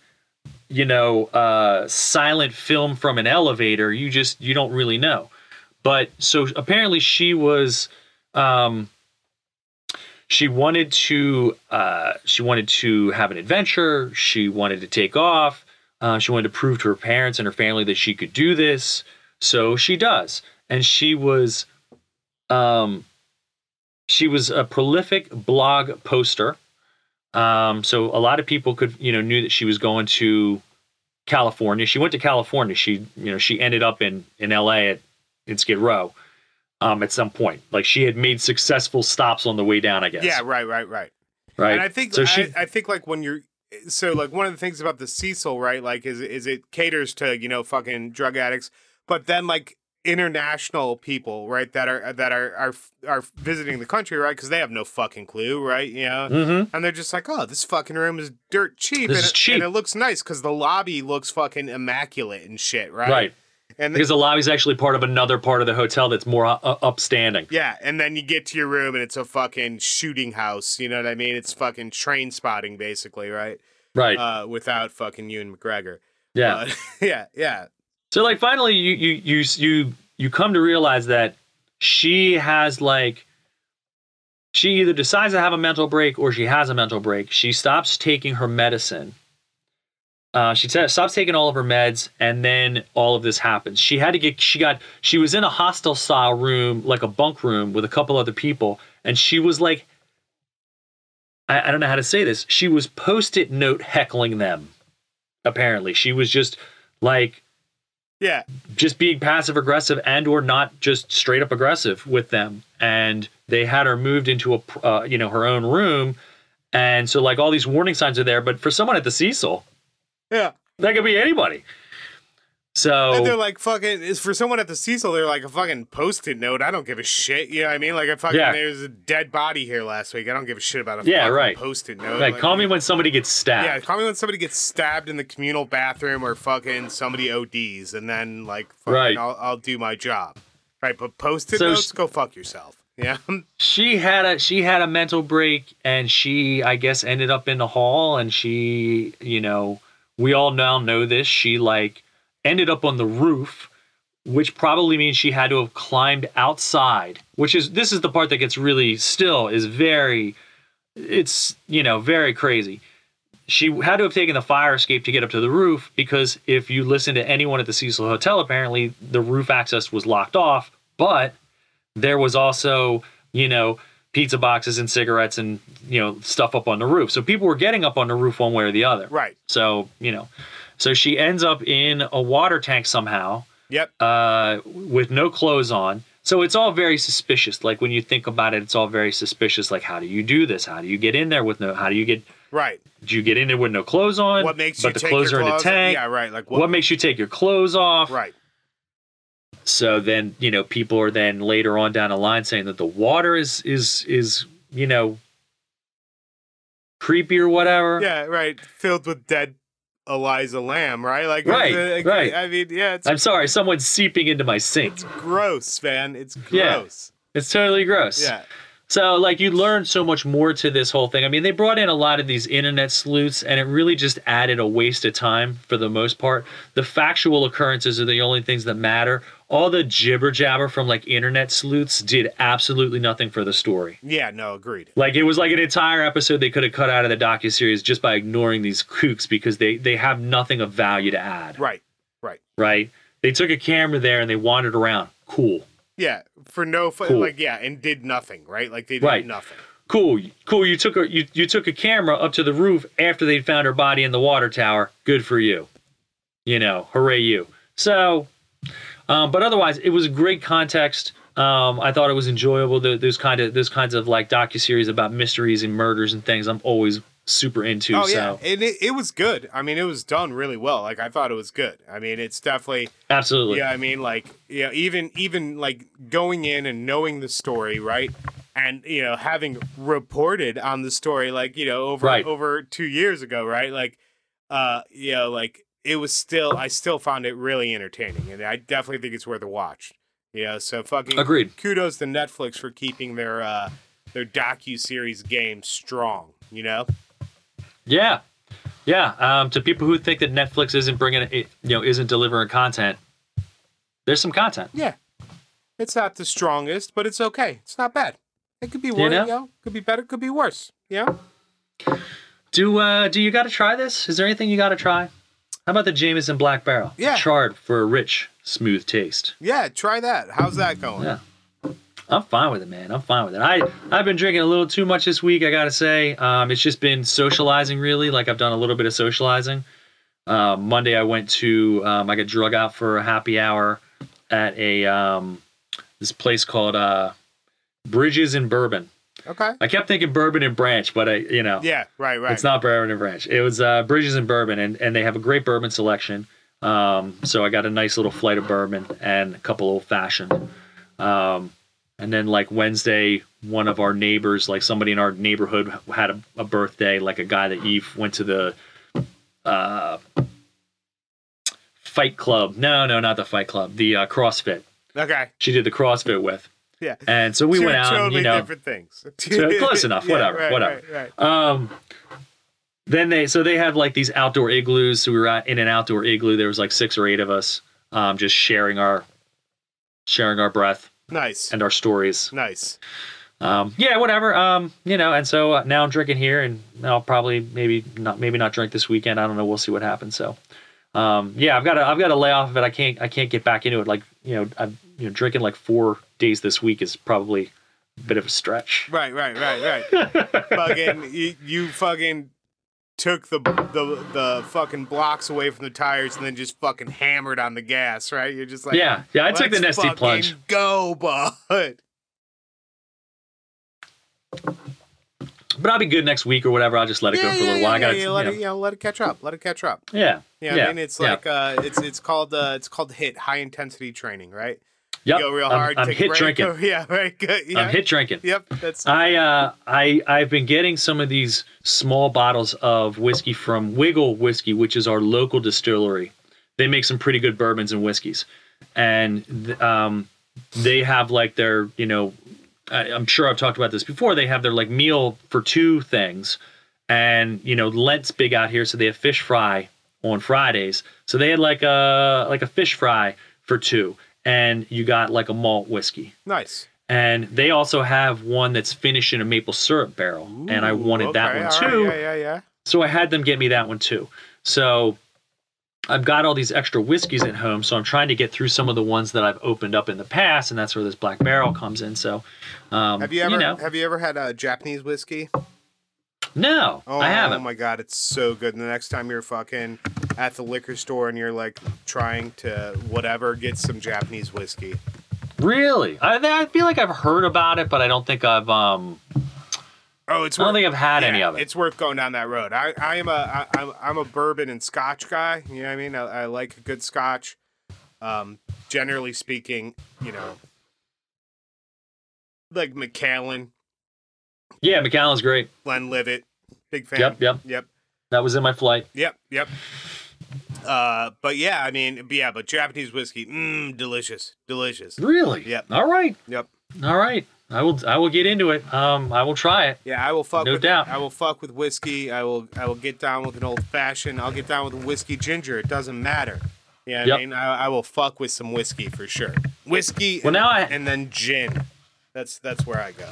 Speaker 3: you know uh, silent film from an elevator you just you don't really know but so apparently she was um, she wanted to uh, she wanted to have an adventure she wanted to take off uh, she wanted to prove to her parents and her family that she could do this so she does and she was um, she was a prolific blog poster um, so a lot of people could, you know, knew that she was going to California. She went to California. She, you know, she ended up in in L.A. at in Skid Row um, at some point. Like she had made successful stops on the way down. I guess.
Speaker 2: Yeah, right, right, right.
Speaker 3: Right.
Speaker 2: And I think
Speaker 3: so. She.
Speaker 2: I, I think like when you're so like one of the things about the Cecil, right? Like is is it caters to, you know, fucking drug addicts, but then like international people, right, that are that are are are visiting the country, right? Because they have no fucking clue, right? You know,
Speaker 3: mm-hmm.
Speaker 2: and they're just like, oh, this fucking room is dirt cheap,
Speaker 3: This
Speaker 2: and,
Speaker 3: is
Speaker 2: it,
Speaker 3: cheap.
Speaker 2: and it looks nice because the lobby looks fucking immaculate and shit, right?
Speaker 3: Right.
Speaker 2: And
Speaker 3: because the lobby's actually part of another part of the hotel that's more uh, upstanding.
Speaker 2: yeah, and then you get to your room and it's a fucking shooting house. You know what I mean? It's fucking Trainspotting, basically, right?
Speaker 3: Right.
Speaker 2: Uh, without fucking Ewan McGregor.
Speaker 3: yeah.
Speaker 2: But, yeah, yeah,
Speaker 3: So like finally you you you you you come to realize that she has like she either decides to have a mental break or she has a mental break. She stops taking her medicine. Uh, she t- stops taking all of her meds, and then all of this happens. She had to get. She got. She was in a hostel style room, like a bunk room, with a couple other people, and she was like, I, I don't know how to say this. She was post-it note heckling them. Apparently, she was just like
Speaker 2: yeah.
Speaker 3: just being passive aggressive and or not just straight up aggressive with them and they had her moved into a uh, you know her own room and so like all these warning signs are there but for someone at the cecil
Speaker 2: Yeah.
Speaker 3: that could be anybody So
Speaker 2: And they're like fucking is for someone at the Cecil, they're like a fucking post-it note. I don't give a shit. You know what I mean? Like a fucking
Speaker 3: Yeah.
Speaker 2: there's a dead body here last week. I don't give a shit about a
Speaker 3: Yeah,
Speaker 2: fucking
Speaker 3: right.
Speaker 2: post-it note.
Speaker 3: like call me when somebody gets stabbed.
Speaker 2: Yeah, call me when somebody gets stabbed in the communal bathroom or fucking somebody ODs, and then like fucking
Speaker 3: Right.
Speaker 2: I'll, I'll do my job. Right, but post-it
Speaker 3: So
Speaker 2: notes,
Speaker 3: sh-
Speaker 2: go fuck yourself. Yeah,
Speaker 3: she had a she had a mental break and she i guess ended up in the hall and she you know we all now know this she like ended up on the roof which probably means she had to have climbed outside which is this is the part that gets really still is very it's you know very crazy. She had to have taken the fire escape to get up to the roof because if you listen to anyone at the Cecil Hotel, apparently the roof access was locked off, but there was also, you know, pizza boxes and cigarettes and, you know, stuff up on the roof. So people were getting up on the roof one way or the other.
Speaker 2: right.
Speaker 3: So, you know, so she ends up in a water tank somehow
Speaker 2: Yep.
Speaker 3: uh, with no clothes on. So it's all very suspicious. Like when you think about it, it's all very suspicious. Like, how do you do this? How do you get in there with no? How do you get?
Speaker 2: Right.
Speaker 3: Do you get in there with no clothes on?
Speaker 2: What makes
Speaker 3: but
Speaker 2: you
Speaker 3: the
Speaker 2: take
Speaker 3: clothes
Speaker 2: your
Speaker 3: are in the
Speaker 2: clothes?
Speaker 3: tank?
Speaker 2: Yeah, right. Like
Speaker 3: What,
Speaker 2: what?
Speaker 3: makes you take your clothes off?
Speaker 2: right.
Speaker 3: So then you know people are then later on down the line saying that the water is is is you know creepy or whatever.
Speaker 2: Yeah, right. Filled with dead Eliza Lam, right? Like,
Speaker 3: Right,
Speaker 2: uh, like,
Speaker 3: right.
Speaker 2: I mean, yeah, it's
Speaker 3: I'm sorry, someone's seeping into my sink.
Speaker 2: gross, man. It's gross.
Speaker 3: Yeah.
Speaker 2: gross.
Speaker 3: It's totally gross.
Speaker 2: Yeah.
Speaker 3: So, like, you learn so much more to this whole thing. I mean, they brought in a lot of these internet sleuths, and it really just added a waste of time for the most part. The factual occurrences are the only things that matter. All the jibber jabber from like internet sleuths did absolutely nothing for the story.
Speaker 2: Yeah. No, agreed.
Speaker 3: Like it was like an entire episode they could have cut out of the docu series just by ignoring these kooks because they they have nothing of value to add.
Speaker 2: Right. Right.
Speaker 3: Right? They took a camera there and they wandered around. Cool.
Speaker 2: Yeah. For no, fu-
Speaker 3: Cool.
Speaker 2: like, yeah, and did nothing, right? Like they did
Speaker 3: Right.
Speaker 2: nothing.
Speaker 3: Cool, cool. You took a you, you took a camera up to the roof after they'd found her body in the water tower. Good for you. You know, hooray you. So, um, but otherwise, it was a great context. Um, I thought it was enjoyable. There's kind of those kinds of like docu series about mysteries and murders and things. I'm always super into.
Speaker 2: Oh
Speaker 3: so
Speaker 2: yeah, and it, it was good. I mean, it was done really well. Like I thought it was good. I mean, it's definitely
Speaker 3: absolutely.
Speaker 2: yeah. I mean, like yeah, even even like going in and knowing the story, right? And you know, having reported on the story, like you know, over
Speaker 3: Right.
Speaker 2: over two years ago, right? Like, uh, you know, like it was still, I still found it really entertaining, and I definitely think it's worth a watch. Yeah, so fucking
Speaker 3: Agreed.
Speaker 2: Kudos to Netflix for keeping their uh their docu series game strong. You know.
Speaker 3: Yeah, yeah. Um, to people who think that Netflix isn't bringing it, you know, isn't delivering content, there's some content.
Speaker 2: Yeah. It's not the strongest, but it's okay. It's not bad. It could be worse,
Speaker 3: You
Speaker 2: you
Speaker 3: know?
Speaker 2: know? Could be better, could be worse. Yeah.
Speaker 3: Do uh, do you got to try this? Is there anything you got to try? How about the Jameson Black Barrel?
Speaker 2: Yeah.
Speaker 3: charred for a rich, smooth taste.
Speaker 2: Yeah, try that. How's that going?
Speaker 3: Yeah. I'm fine with it, man. I'm fine with it. I I've been drinking a little too much this week. I gotta say, um, it's just been socializing really. Like I've done a little bit of socializing. Uh, Monday I went to um, I got drug out for a happy hour at a um, this place called uh, Bridges and Bourbon.
Speaker 2: Okay.
Speaker 3: I kept thinking Bourbon and Branch, but I you know
Speaker 2: Yeah, right, right.
Speaker 3: it's not Bourbon and Branch. It was uh, Bridges and Bourbon, and, and they have a great bourbon selection. Um, so I got a nice little flight of bourbon and a couple old fashioned. Um, and then like Wednesday, one of our neighbors, like somebody in our neighborhood, had a, a birthday. Like a guy that Eve went to the uh, Fight Club. No, no, not the Fight Club. The uh, CrossFit.
Speaker 2: Okay.
Speaker 3: She did the CrossFit with.
Speaker 2: Yeah.
Speaker 3: And so we
Speaker 2: Two
Speaker 3: went out, and,
Speaker 2: totally
Speaker 3: you know,
Speaker 2: different things.
Speaker 3: So close enough,
Speaker 2: Yeah,
Speaker 3: whatever,
Speaker 2: right,
Speaker 3: whatever.
Speaker 2: Right, right.
Speaker 3: Um, then they so they had like these outdoor igloos. So we were at, in an outdoor igloo. There was like six or eight of us, um, just sharing our sharing our breath
Speaker 2: Nice.
Speaker 3: and our stories.
Speaker 2: Nice.
Speaker 3: Um, yeah, whatever. Um, you know, and so uh, now I'm drinking here, and I'll probably maybe not maybe not drink this weekend. I don't know. We'll see what happens. So, um, yeah, I've got to I've got to lay off of it. I can't I can't get back into it. Like you know, I'm you know drinking like four days this week is probably a bit of a stretch.
Speaker 2: Right, right, right, right. fucking, you, you fucking took the the the fucking blocks away from the tires and then just fucking hammered on the gas, right? You're just like,
Speaker 3: yeah, yeah. I took the
Speaker 2: "Let's
Speaker 3: Nestea
Speaker 2: fucking
Speaker 3: plunge.
Speaker 2: Go, bud.
Speaker 3: But I'll be good next week or whatever. I'll just let it go for a little while. I got
Speaker 2: yeah, let
Speaker 3: you
Speaker 2: it,
Speaker 3: know,
Speaker 2: you know, let it catch up. Let it catch up.
Speaker 3: yeah,
Speaker 2: Yeah,
Speaker 3: Yeah,
Speaker 2: I mean, it's
Speaker 3: yeah.
Speaker 2: like uh, it's it's called uh, it's called HIIT high intensity training, right?
Speaker 3: Yep.
Speaker 2: Go real
Speaker 3: I'm-
Speaker 2: hard.
Speaker 3: I'm,
Speaker 2: HIIT
Speaker 3: drinking.
Speaker 2: go- yeah, right. Good. Yeah.
Speaker 3: I'm HIIT drinking.
Speaker 2: Yep. That's
Speaker 3: I uh I I've been getting some of these small bottles of whiskey from Wigle Whiskey, which is our local distillery. They make some pretty good bourbons and whiskeys, and um they have like their you know I, I'm sure I've talked about this before. They have their like meal for two things, and you know Lent's big out here, so they have fish fry on Fridays. So they had like a like a fish fry for two, and you got like a malt whiskey
Speaker 2: nice.
Speaker 3: and they also have one that's finished in a maple syrup barrel and i
Speaker 2: Ooh,
Speaker 3: wanted that one
Speaker 2: right,
Speaker 3: too
Speaker 2: Yeah, yeah, yeah.
Speaker 3: so i had them get me that one too so i've got all these extra whiskeys at home so i'm trying to get through some of the ones that i've opened up in the past and that's where this black barrel comes in so um,
Speaker 2: Have you ever
Speaker 3: know,
Speaker 2: have you ever had a Japanese whiskey?
Speaker 3: no
Speaker 2: Oh,
Speaker 3: i haven't
Speaker 2: Oh my god, it's so good. And the next time you're fucking at the liquor store and you're like trying to whatever, get some Japanese whiskey.
Speaker 3: really I, I feel like i've heard about it but i don't think i've um
Speaker 2: Oh, it's
Speaker 3: i don't
Speaker 2: worth,
Speaker 3: think i've had any of it
Speaker 2: It's worth going down that road. I, I am a I, I'm I'm a bourbon and Scotch guy. You know what I mean? I, I like a good Scotch. Um, generally speaking, you know, like Macallan,
Speaker 3: yeah Macallan's great
Speaker 2: Glenlivet, big fan.
Speaker 3: Yep, yep.
Speaker 2: yep.
Speaker 3: that was in my flight
Speaker 2: Yep, yep. Uh, but yeah, I mean, yeah, but Japanese whiskey, mmm, delicious, delicious.
Speaker 3: really
Speaker 2: Yep.
Speaker 3: all right
Speaker 2: Yep.
Speaker 3: all right i will i will get into it um i will try it
Speaker 2: Yeah, I will fuck.
Speaker 3: No
Speaker 2: with,
Speaker 3: doubt.
Speaker 2: I will fuck with whiskey. I will. I will get down with an old fashioned. I'll get down with a whiskey ginger. It doesn't matter. Yeah,
Speaker 3: Yep.
Speaker 2: I mean, I, I will fuck with some whiskey for sure. Whiskey.
Speaker 3: Well,
Speaker 2: and,
Speaker 3: now I-
Speaker 2: and then gin. That's that's where I go.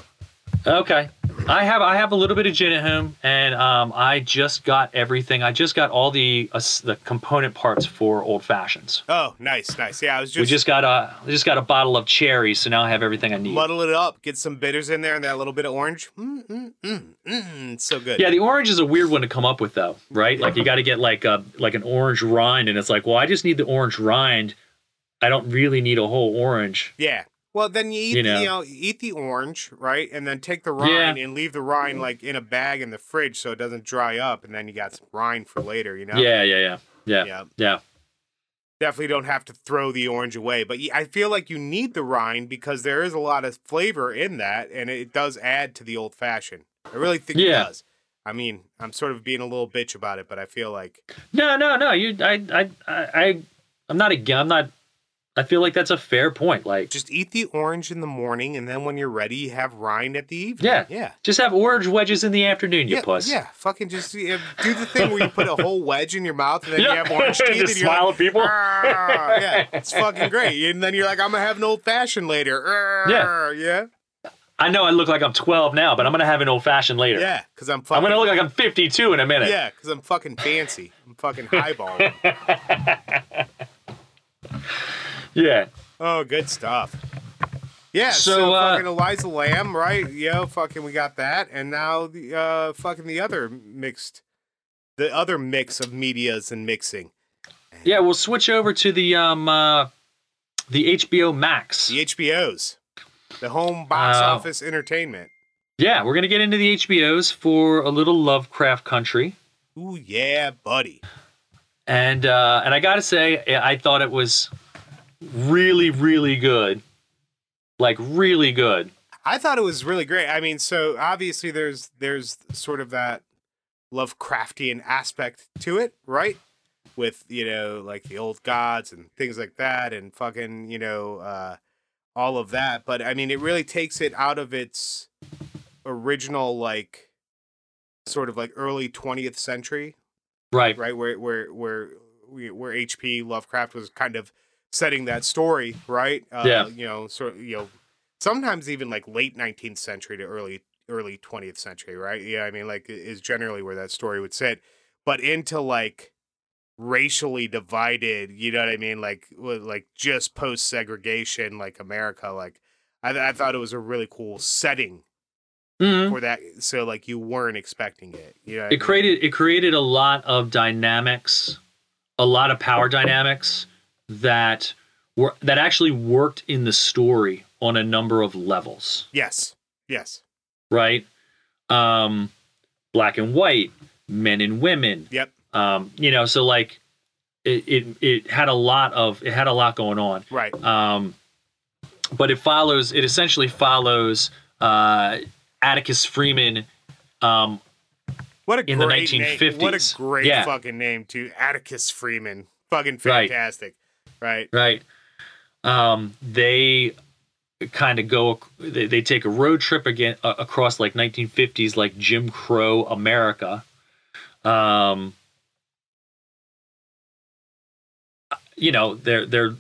Speaker 3: Okay. I have I have a little bit of gin at home, and um, I just got everything. I just got all the uh, the component parts for old fashions.
Speaker 2: Oh, nice, nice. Yeah, I was just
Speaker 3: we
Speaker 2: just,
Speaker 3: got a I just got a bottle of cherries, so now I have everything I need.
Speaker 2: muddle it up, get some bitters in there, and that little bit of orange. Mm, mm, mm, mm, it's so good.
Speaker 3: Yeah, the orange is a weird one to come up with, though, right? Like you got to get like a like an orange rind, and it's like, well, I just need the orange rind. I don't really need a whole orange.
Speaker 2: Yeah. Well, then you eat,
Speaker 3: You
Speaker 2: you
Speaker 3: know.
Speaker 2: know, eat the orange, right, and then take the rind and leave the rind mm-hmm. like in a bag in the fridge so it doesn't dry up, and then you got some rind for later. You know.
Speaker 3: Yeah, yeah, yeah, yeah,
Speaker 2: Yeah.
Speaker 3: yeah.
Speaker 2: Definitely don't have to throw the orange away, but I feel like you need the rind because there is a lot of flavor in that, and it does add to the old fashioned. I really think
Speaker 3: Yeah.
Speaker 2: it does. I mean, I'm sort of being a little bitch about it, but I feel like
Speaker 3: No, no, no. You, I, I, I, I I'm not again. I'm not. I feel like that's a fair point. Like,
Speaker 2: just eat the orange in the morning, and then when you're ready, you have rind at the evening.
Speaker 3: Yeah.
Speaker 2: yeah.
Speaker 3: just have orange wedges in the afternoon, you
Speaker 2: yeah,
Speaker 3: puss.
Speaker 2: yeah, fucking just yeah, do the thing where you put a whole wedge in your mouth and then
Speaker 3: Yeah.
Speaker 2: you have orange teeth and you're
Speaker 3: smile
Speaker 2: like,
Speaker 3: at people.
Speaker 2: "Arr." yeah, it's fucking great. And then you're like, I'm gonna have an old fashioned later. Arr. yeah,
Speaker 3: I know I look like I'm 12 now, but I'm gonna have an old fashioned later.
Speaker 2: yeah, because I'm
Speaker 3: I'm
Speaker 2: fucking.
Speaker 3: gonna look like I'm 52 in a minute.
Speaker 2: Yeah, because I'm fucking fancy. I'm fucking highball.
Speaker 3: Yeah.
Speaker 2: oh, good stuff. Yeah, so,
Speaker 3: So, uh,
Speaker 2: fucking Eliza Lam, right? Yeah, fucking we got that, and now the uh fucking the other mixed, the other mix of medias and mixing.
Speaker 3: Yeah, we'll switch over to the um uh the HBO Max.
Speaker 2: The HBOs, the home box
Speaker 3: Uh,
Speaker 2: office entertainment.
Speaker 3: Yeah, we're gonna get into the HBOs for a little Lovecraft Country.
Speaker 2: Ooh yeah, buddy.
Speaker 3: And uh and I gotta say, I thought it was really, really good. Like really good.
Speaker 2: I thought it was really great. I mean, so obviously there's there's sort of that Lovecraftian aspect to it, right? with you know like the old gods and things like that and fucking you know uh all of that but i mean it really takes it out of its original like sort of like early 20th century
Speaker 3: Right.
Speaker 2: right where where where where hp lovecraft was kind of setting that story right uh,
Speaker 3: Yeah.
Speaker 2: you know sort of you know sometimes even like late 19th century to early early 20th century right yeah i mean like is generally where that story would sit but into like racially divided you know what i mean like like just post segregation like america like I, I thought it was a really cool setting
Speaker 3: Mhm.
Speaker 2: for that so like you weren't expecting it you know what I
Speaker 3: It
Speaker 2: mean?
Speaker 3: created it created a lot of dynamics, a lot of power dynamics that were that actually worked in the story on a number of levels.
Speaker 2: yes yes
Speaker 3: right? Um, black and white, men and women.
Speaker 2: Yep.
Speaker 3: Um, you know, so like it, it it had a lot of it had a lot going on.
Speaker 2: right
Speaker 3: Um, but it follows it essentially follows uh, Atticus Freeman. Um,
Speaker 2: What a
Speaker 3: in the
Speaker 2: great name. What a great
Speaker 3: Yeah.
Speaker 2: fucking name too. Atticus Freeman. Fucking fantastic. Right.
Speaker 3: right. Um, they kind of go they, they take a road trip again uh, across like 1950s like Jim Crow America. Um, you know, they're they're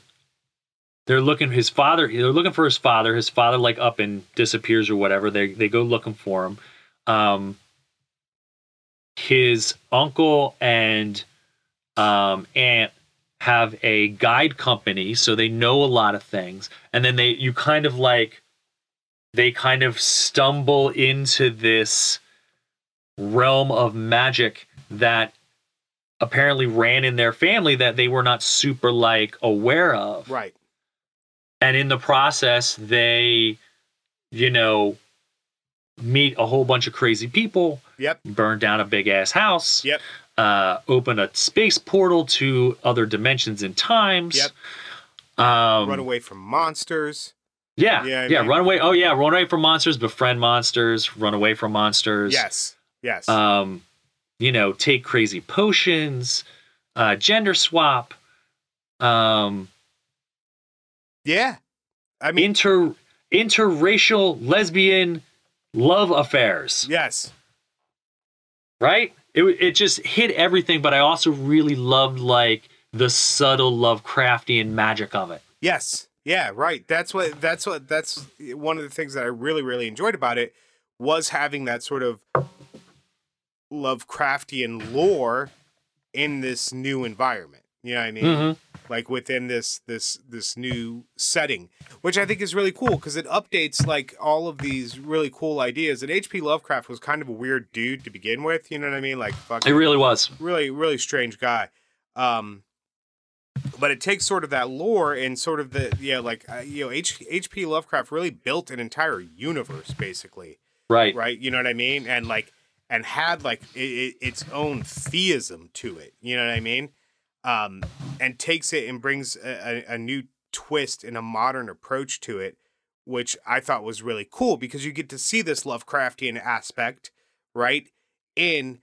Speaker 3: they're looking his father they're looking for his father. His father like up and disappears or whatever. They they go looking for him. Um, his uncle and um, aunt have a guide company so they know a lot of things and then they you kind of like they kind of stumble into this realm of magic that apparently ran in their family that they were not super like aware of
Speaker 2: Right.
Speaker 3: and in the process they you know meet a whole bunch of crazy people
Speaker 2: Yep.
Speaker 3: burn down a big ass house
Speaker 2: Yep.
Speaker 3: Uh, open a space portal to other dimensions and times.
Speaker 2: Yep.
Speaker 3: Um,
Speaker 2: Run away from monsters.
Speaker 3: Yeah,
Speaker 2: Yeah, I
Speaker 3: yeah.
Speaker 2: mean-
Speaker 3: Run away. Oh yeah, run away from monsters. Befriend monsters. Run away from monsters.
Speaker 2: Yes. Yes.
Speaker 3: Um, you know, take crazy potions. Uh, gender swap. Um,
Speaker 2: yeah. I mean,
Speaker 3: inter interracial lesbian love affairs.
Speaker 2: yes.
Speaker 3: right? It it just hit everything, but I also really loved like the subtle Lovecraftian magic of it.
Speaker 2: Yes. Yeah, right. That's what that's what that's one of the things that I really really enjoyed about it was having that sort of Lovecraftian lore in this new environment. You know what I mean?
Speaker 3: Mhm.
Speaker 2: Like within this this this new setting, which I think is really cool because it updates like all of these really cool ideas. And H.P. Lovecraft was kind of a weird dude to begin with. You know what I mean? Like fucking, It
Speaker 3: really was.
Speaker 2: really really strange guy um but it takes sort of that lore and sort of the yeah like uh, you know H- hp lovecraft really built an entire universe basically
Speaker 3: Right.
Speaker 2: right you know what i mean and like and had like i i its own theism to it you know what i mean um and takes it and brings a, a, a new twist and a modern approach to it which i thought was really cool because you get to see this lovecraftian aspect right in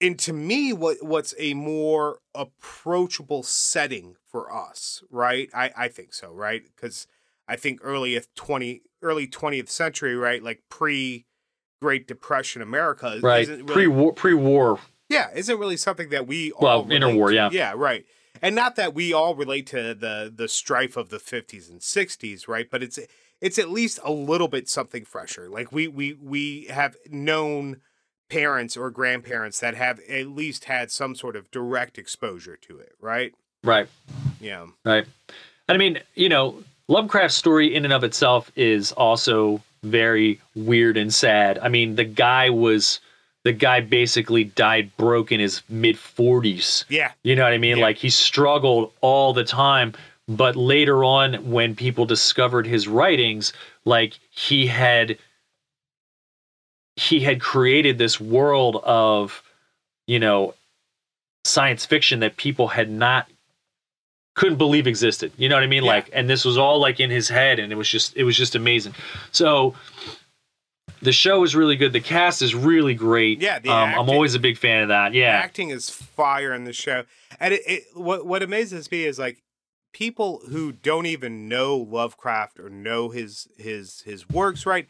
Speaker 2: and to me what what's a more approachable setting for us right i i think so right because i think early 20 early 20th century right like pre great depression america
Speaker 3: Right.
Speaker 2: really,
Speaker 3: Pre-war. Pre-war.
Speaker 2: Yeah isn't really something that we
Speaker 3: Well,
Speaker 2: all
Speaker 3: interwar, yeah.
Speaker 2: yeah right and not that we all relate to the the strife of the 50s and 60s right but it's it's at least a little bit something fresher like we we we have known parents or grandparents that have at least had some sort of direct exposure to it right
Speaker 3: Right.
Speaker 2: yeah
Speaker 3: Right. And I mean, you know, Lovecraft's story in and of itself is also very weird and sad. I mean, the guy was the guy basically died broke in his mid 40s.
Speaker 2: yeah
Speaker 3: You know what I mean?
Speaker 2: Yeah.
Speaker 3: Like he struggled all the time, but later on when people discovered his writings, like he had he had created this world of, you know, science fiction that people had not couldn't believe existed. You know what I mean?
Speaker 2: Yeah.
Speaker 3: Like and this was all like in his head and it was just it was just amazing. So the show is really good. The cast is really great.
Speaker 2: Yeah, the
Speaker 3: um, I'm always a big fan of that. Yeah,
Speaker 2: acting is fire in the show and it, it what what amazes me is like people who don't even know lovecraft or know his his his works right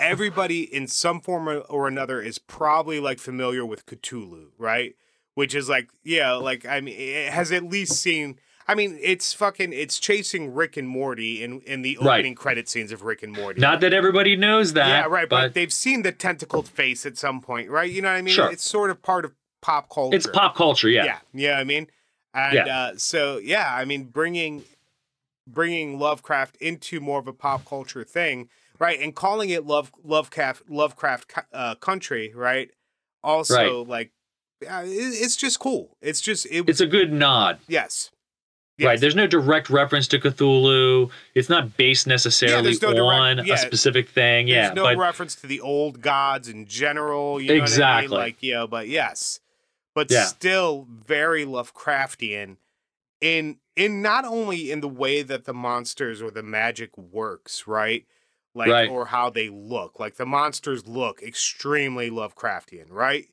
Speaker 2: everybody in some form or- or another is probably like familiar with cthulhu right which is like yeah like i mean it has at least seen I mean, it's fucking. It's chasing Rick and Morty in in the
Speaker 3: Right.
Speaker 2: opening credit scenes of Rick and Morty.
Speaker 3: not that everybody knows that.
Speaker 2: yeah, right. But,
Speaker 3: But,
Speaker 2: they've seen the tentacled face at some point, right? You know what I mean?
Speaker 3: Sure.
Speaker 2: It's sort of part of pop culture.
Speaker 3: it's pop culture. Yeah.
Speaker 2: Yeah, yeah. I mean, and
Speaker 3: Yeah.
Speaker 2: uh, so yeah, I mean, bringing bringing Lovecraft into more of a pop culture thing, right? And calling it Love Lovecraft Lovecraft uh, country, right? Also, like, uh, it, it's just cool. It's just it.
Speaker 3: It's a good nod.
Speaker 2: yes.
Speaker 3: Right. There's no direct reference to Cthulhu. It's not based necessarily
Speaker 2: there's no direct-
Speaker 3: on
Speaker 2: yeah.
Speaker 3: a specific thing. Yeah.
Speaker 2: There's no
Speaker 3: but
Speaker 2: reference to the old gods in general. You know What I
Speaker 3: Exactly.
Speaker 2: mean? Like, you know, but yes, but
Speaker 3: Yeah.
Speaker 2: still very Lovecraftian in in not only in the way that the monsters or the magic works, right? Like,
Speaker 3: Right.
Speaker 2: or how they look. Like the monsters look extremely Lovecraftian, right?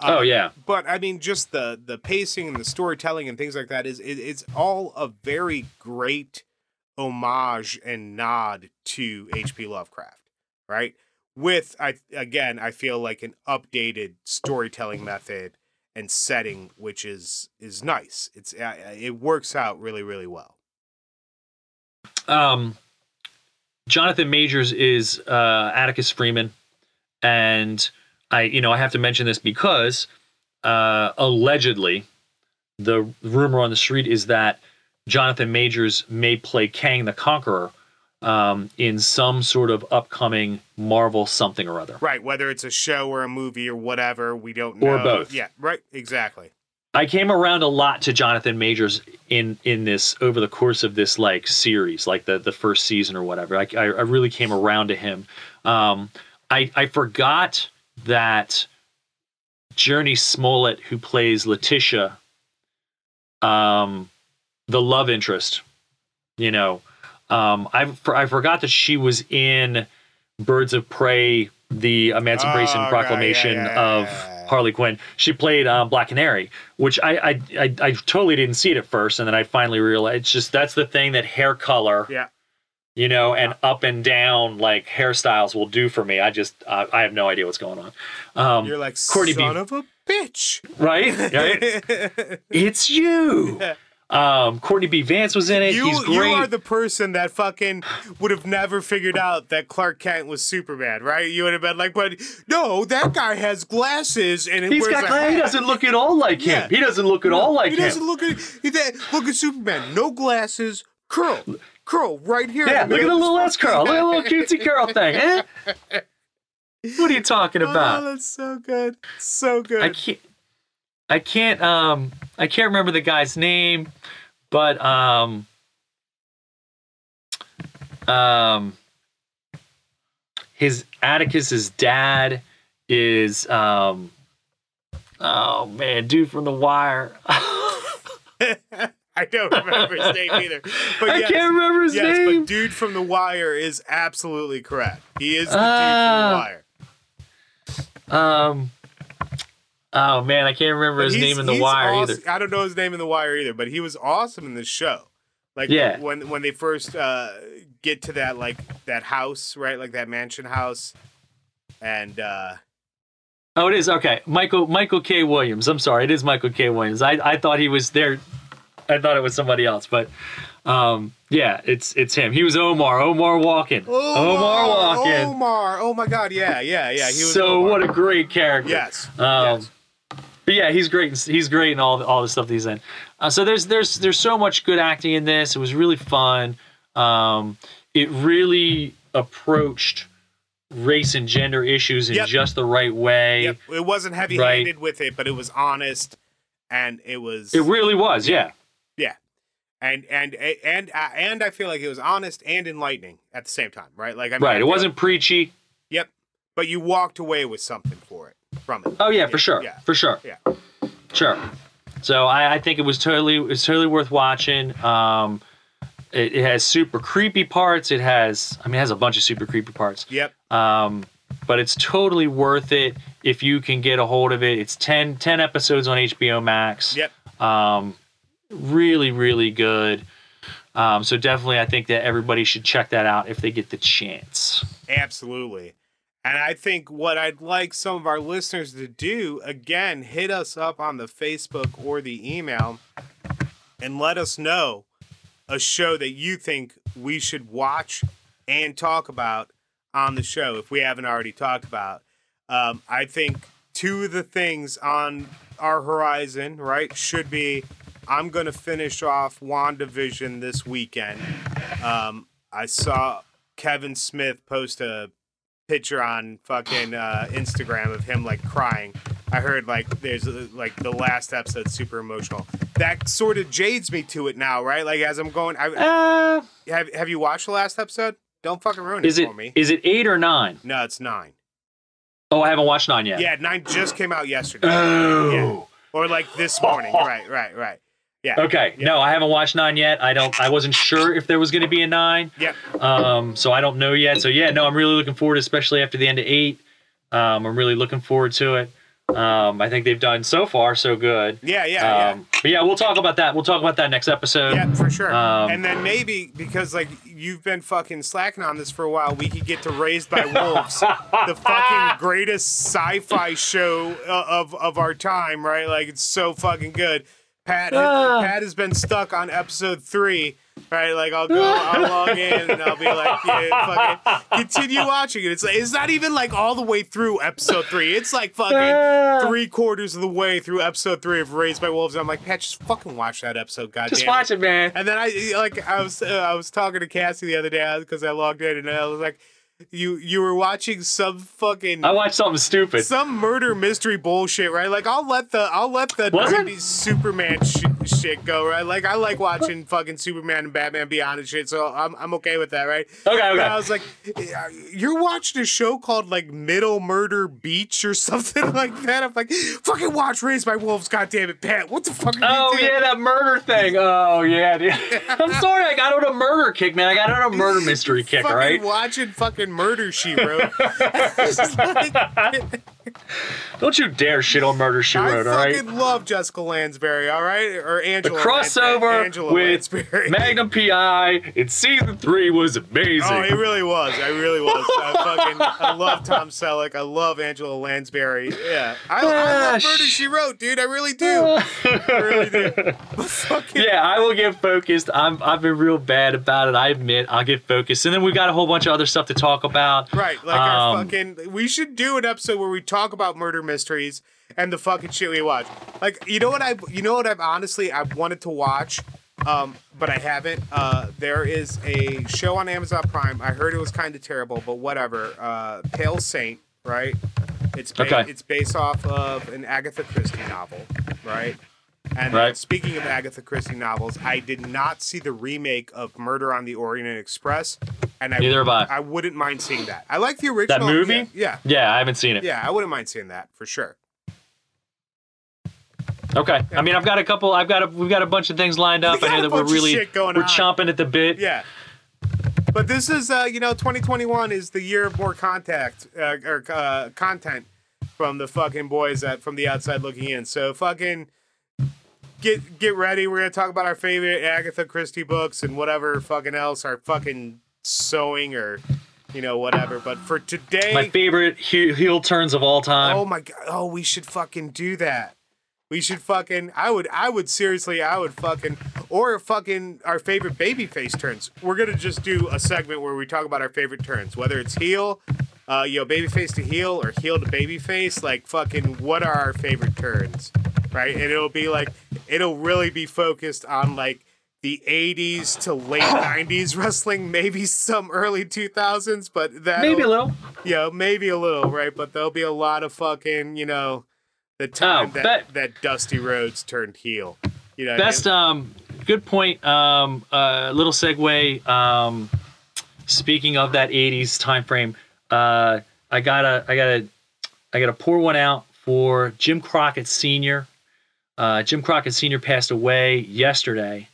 Speaker 3: Oh
Speaker 2: Uh,
Speaker 3: yeah.
Speaker 2: but I mean, just the the pacing and the storytelling and things like that is it, it's all a very great homage and nod to H.P. Lovecraft, right? With I again, I feel like an updated storytelling method and setting, which is is nice. It's uh, it works out really really well.
Speaker 3: um, Jonathan Majors is uh, Atticus Freeman, and I, you know, I have to mention this because uh, allegedly, the rumor on the street is that Jonathan Majors may play Kang the Conqueror um, in some sort of upcoming Marvel something or other.
Speaker 2: Right, whether it's a show or a movie or whatever, we don't know.
Speaker 3: Or both.
Speaker 2: Yeah, right, exactly.
Speaker 3: I came around a lot to Jonathan Majors in in this over the course of this like series, like the the first season or whatever. I I, I really came around to him. Um, I I forgot that Jurnee Smollett, who plays Letitia, um, the love interest, you know, um, I I forgot that she was in Birds of Prey, the Emancipation
Speaker 2: Oh, right,
Speaker 3: Proclamation
Speaker 2: yeah, yeah,
Speaker 3: of
Speaker 2: yeah, yeah.
Speaker 3: Harley Quinn. She played um, Black Canary, which I, I I I totally didn't see it at first, and then I finally realized it's just that's the thing that hair color,
Speaker 2: Yeah.
Speaker 3: You know, and up and down like hairstyles will do for me. I just uh, I have no idea what's going on. Um,
Speaker 2: You're like
Speaker 3: Courtney B-
Speaker 2: son of a bitch.
Speaker 3: right? right? it's you. Um, Courtney B. Vance was in it.
Speaker 2: You, you are the person that fucking would have never figured out that Clark Kent was Superman, right? You would have been like, but no, that guy has glasses and it
Speaker 3: He's got he doesn't look at all like him.
Speaker 2: Yeah.
Speaker 3: He doesn't look at all like
Speaker 2: he
Speaker 3: him.
Speaker 2: He doesn't look at look at Superman, no glasses, curl, curl right here.
Speaker 3: Yeah, look at the little S curl. Look at the little cutesy curl thing. Eh? What are you talking about?
Speaker 2: Oh,
Speaker 3: about?
Speaker 2: that's so good, so good.
Speaker 3: I can't. I can't. Um, I can't remember the guy's name, but um, um, his Atticus's dad is um, oh man, dude from The Wire.
Speaker 2: I don't remember his name either. But
Speaker 3: I
Speaker 2: yes,
Speaker 3: can't remember his
Speaker 2: yes,
Speaker 3: name.
Speaker 2: but dude from The Wire is absolutely correct. He is the
Speaker 3: Ah.
Speaker 2: dude from The Wire.
Speaker 3: Um. Oh man, I can't remember his name in The Wire
Speaker 2: awesome.
Speaker 3: either.
Speaker 2: I don't know his name in The Wire either, but he was awesome in this show. Like
Speaker 3: Yeah.
Speaker 2: when when they first uh, get to that like that house, right? Like that mansion house, and uh,
Speaker 3: Oh, it is okay. Michael Michael K. Williams. I'm sorry, it is Michael K. Williams. I, I thought he was there. I thought it was somebody else, but um, yeah, it's it's him. He was Omar. Omar walking. Omar walking.
Speaker 2: Omar. Oh my God! Yeah, yeah, yeah. He was
Speaker 3: so
Speaker 2: Omar.
Speaker 3: what a great character.
Speaker 2: yes.
Speaker 3: Um,
Speaker 2: yes.
Speaker 3: But yeah, he's great. in- He's great in all the, all the stuff that he's in. Uh, so there's there's there's so much good acting in this. It was really fun. Um, it really approached race and gender issues in
Speaker 2: Yep.
Speaker 3: just the right way.
Speaker 2: Yep. It wasn't heavy-handed with it, but it was honest, and it was
Speaker 3: It really was. Yeah.
Speaker 2: And and and uh, and I feel like it was honest and enlightening at the same time, right? Like I mean, I
Speaker 3: Right. It wasn't preachy.
Speaker 2: Yep. But you walked away with something for it from it.
Speaker 3: Oh yeah, for sure.
Speaker 2: Yeah.
Speaker 3: For sure.
Speaker 2: Yeah.
Speaker 3: Sure. So I, I think it was totally it's totally worth watching. Um, it, it has super creepy parts. It has I mean it has a bunch of super creepy parts.
Speaker 2: Yep.
Speaker 3: Um, but it's totally worth it if you can get a hold of it. It's 10, 10 episodes on HBO Max.
Speaker 2: Yep.
Speaker 3: Um, really, really good. Um, so definitely, I think that everybody should check that out if they get the chance.
Speaker 2: Absolutely. And I think what I'd like some of our listeners to do, again, hit us up on the Facebook or the email and let us know a show that you think we should watch and talk about on the show if we haven't already talked about. Um, I think two of the things on our horizon, right, should be I'm going to finish off WandaVision this weekend. Um, I saw Kevin Smith post a picture on fucking uh, Instagram of him like crying. I heard like there's like the last episode super emotional. That sort of jades me to it now, right? Like as I'm going, I,
Speaker 3: Uh,
Speaker 2: have have you watched the last episode? Don't fucking ruin it
Speaker 3: it
Speaker 2: for me.
Speaker 3: is it eight or nine?
Speaker 2: no, it's nine.
Speaker 3: Oh, I haven't watched nine yet.
Speaker 2: Yeah, nine just came out yesterday.
Speaker 3: Oh.
Speaker 2: Yeah. Or like this morning. right, right, right. Yeah.
Speaker 3: Okay. No, I haven't watched nine yet. I don't. I wasn't sure if there was going to be a nine.
Speaker 2: Yeah.
Speaker 3: Um. So I don't know yet. So yeah. No, I'm really looking forward, especially after the end of eight. Um. I'm really looking forward to it. Um. I think they've done so far so good.
Speaker 2: Yeah, yeah,
Speaker 3: Um. But yeah, we'll talk about that. We'll talk about that next episode.
Speaker 2: yeah. Yeah, for sure.
Speaker 3: Um,
Speaker 2: and then maybe because like you've been fucking slacking on this for a while, we could get to Raised by Wolves, the fucking greatest sci-fi show uh, of of our time, right? Like it's so fucking good. Pat
Speaker 3: Ah.
Speaker 2: Pat has been stuck on episode three. Right, like I'll go, I'll log in, and I'll be like, yeah, fucking continue watching it. It's like it's not even like all the way through episode three. It's like fucking
Speaker 3: Ah.
Speaker 2: three quarters of the way through episode three of Raised by Wolves. And I'm like, Pat, just fucking watch that episode, goddamn.
Speaker 3: Just watch it, man.
Speaker 2: And then I like I was uh, I was talking to Cassie the other day because I logged in and I was like, you you were watching some fucking
Speaker 3: I watched something stupid.
Speaker 2: some murder mystery bullshit, right? Like I'll let the I'll let the
Speaker 3: Was?
Speaker 2: Superman sh- shit go, right? Like I like watching fucking Superman and Batman Beyond and shit, so I'm I'm okay with that, right?
Speaker 3: Okay,
Speaker 2: And I was like, eh, you're watching a show called like Middle Murder Beach or something like that. I'm like, fucking watch Raised by Wolves, goddamn it, Pat. What the fuck are
Speaker 3: Oh
Speaker 2: doing?
Speaker 3: yeah, that murder thing. Oh yeah, dude. I'm sorry, I got on a murder kick, man. I got on a murder mystery kick,
Speaker 2: fucking
Speaker 3: right?
Speaker 2: watching fucking Murder She Wrote. Like-
Speaker 3: Don't you dare shit on Murder She Wrote, all right?
Speaker 2: I fucking love Jessica Lansbury, all right, or Angela.
Speaker 3: The
Speaker 2: crossover. Angela
Speaker 3: with
Speaker 2: Lansbury.
Speaker 3: Magnum PI in season three was amazing.
Speaker 2: Oh, it really was. I really was. I fucking, I love Tom Selleck. I love Angela Lansbury. Yeah, I, I
Speaker 3: Ah,
Speaker 2: love Murder She Wrote, dude. I really do. I really do. Fucking,
Speaker 3: yeah, I will get focused. I'm I've been real bad about it. I admit I'll get focused, and then we've got a whole bunch of other stuff to talk about.
Speaker 2: Right, like our
Speaker 3: Um,
Speaker 2: fucking. We should do an episode where we talk about murder mysteries and the fucking shit we watch. Like, you know what I, you know what I've honestly I've wanted to watch, um, but I haven't. Uh, there is a show on Amazon Prime. I heard it was kind of terrible, but whatever. Uh, Pale Saint, right? It's ba-
Speaker 3: Okay.
Speaker 2: it's based off of an Agatha Christie novel, right? And
Speaker 3: Right.
Speaker 2: speaking of Agatha Christie novels, I did not see the remake of Murder on the Orient Express, and I
Speaker 3: Neither have I.
Speaker 2: I wouldn't mind seeing that. I like the original.
Speaker 3: that movie?
Speaker 2: Yeah, yeah,
Speaker 3: Yeah, I haven't seen it.
Speaker 2: yeah, I wouldn't mind seeing that for sure.
Speaker 3: Okay. I mean, I've got a couple. I've got a. We've got a bunch of things lined up. I know that we're really we're
Speaker 2: on.
Speaker 3: chomping at the bit.
Speaker 2: Yeah. But this is, uh, you know, 2021 is the year of more contact uh, or uh, content from the fucking boys that from the outside looking in. So fucking get get ready. We're gonna talk about our favorite Agatha Christie books and whatever fucking else, our fucking sewing or you know whatever. But for today,
Speaker 3: My favorite heel, heel turns of all time.
Speaker 2: Oh my god! Oh, we should fucking do that. We should fucking. I would. I would seriously. I would fucking. Or fucking our favorite baby face turns. We're gonna just do a segment where we talk about our favorite turns, whether it's heel, uh, you know, babyface to heel or heel to babyface. Like fucking, what are our favorite turns, right? And it'll be like, it'll really be focused on like the 80s to late 90s wrestling, maybe some early 2000s, but that
Speaker 3: Maybe a little.
Speaker 2: you know, maybe a little, right? But there'll be a lot of fucking, you know, the time
Speaker 3: Oh,
Speaker 2: that, that Dusty Rhodes turned heel. You know,
Speaker 3: Best. Um. Good point. Um. Uh. Little segue. Um. Speaking of that '80s time frame, uh, I gotta, I gotta, I gotta pour one out for Jim Crockett Sr. Uh, Jim Crockett Sr. passed away yesterday.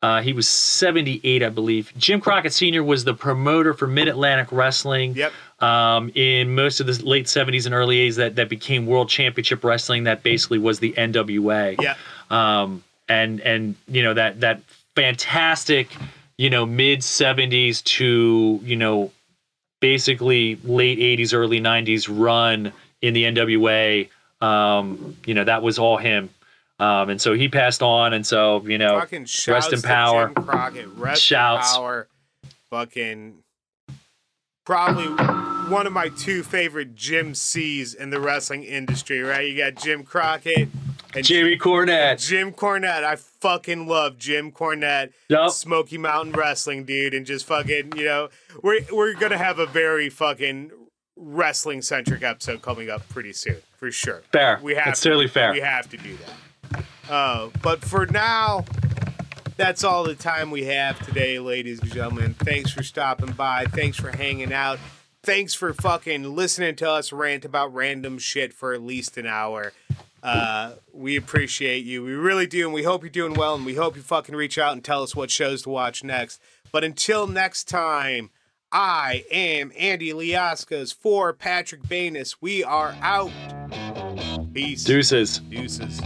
Speaker 3: Uh, he was 78, I believe. Jim Crockett Sr. was the promoter for Mid Atlantic Wrestling.
Speaker 2: Yep.
Speaker 3: Um, in most of the late 70s and early 80s, that, that became World Championship Wrestling. That basically was the NWA.
Speaker 2: Yeah.
Speaker 3: Um, and and you know that that fantastic, you know, mid 70s to you know, basically late 80s, early 90s run in the NWA. Um, you know, that was all him. Um, and so he passed on, and so you know,
Speaker 2: Fucking
Speaker 3: rest in power.
Speaker 2: Jim Crockett. Rest
Speaker 3: Shouts.
Speaker 2: in power. Fucking probably one of my two favorite Jim C's in the wrestling industry, right? You got Jim Crockett and
Speaker 3: Jamie Cornette.
Speaker 2: Jim Cornette. I fucking love Jim Cornette.
Speaker 3: Yup.
Speaker 2: Smoky Mountain Wrestling, dude, and just fucking, you know, we're we're gonna have a very fucking wrestling centric episode coming up pretty soon, for sure.
Speaker 3: Fair.
Speaker 2: We have
Speaker 3: That's
Speaker 2: to,
Speaker 3: totally fair.
Speaker 2: We have to do that. Uh, but for now, that's all the time we have today, ladies and gentlemen. Thanks for stopping by. Thanks for hanging out. Thanks for fucking listening to us rant about random shit for at least an hour. Uh, we appreciate you. We really do. And we hope you're doing well. And we hope you fucking reach out and tell us what shows to watch next. But until next time, I am Andy Liascos for Patrick Banis. We are out. Peace.
Speaker 3: Deuces.
Speaker 2: Deuces.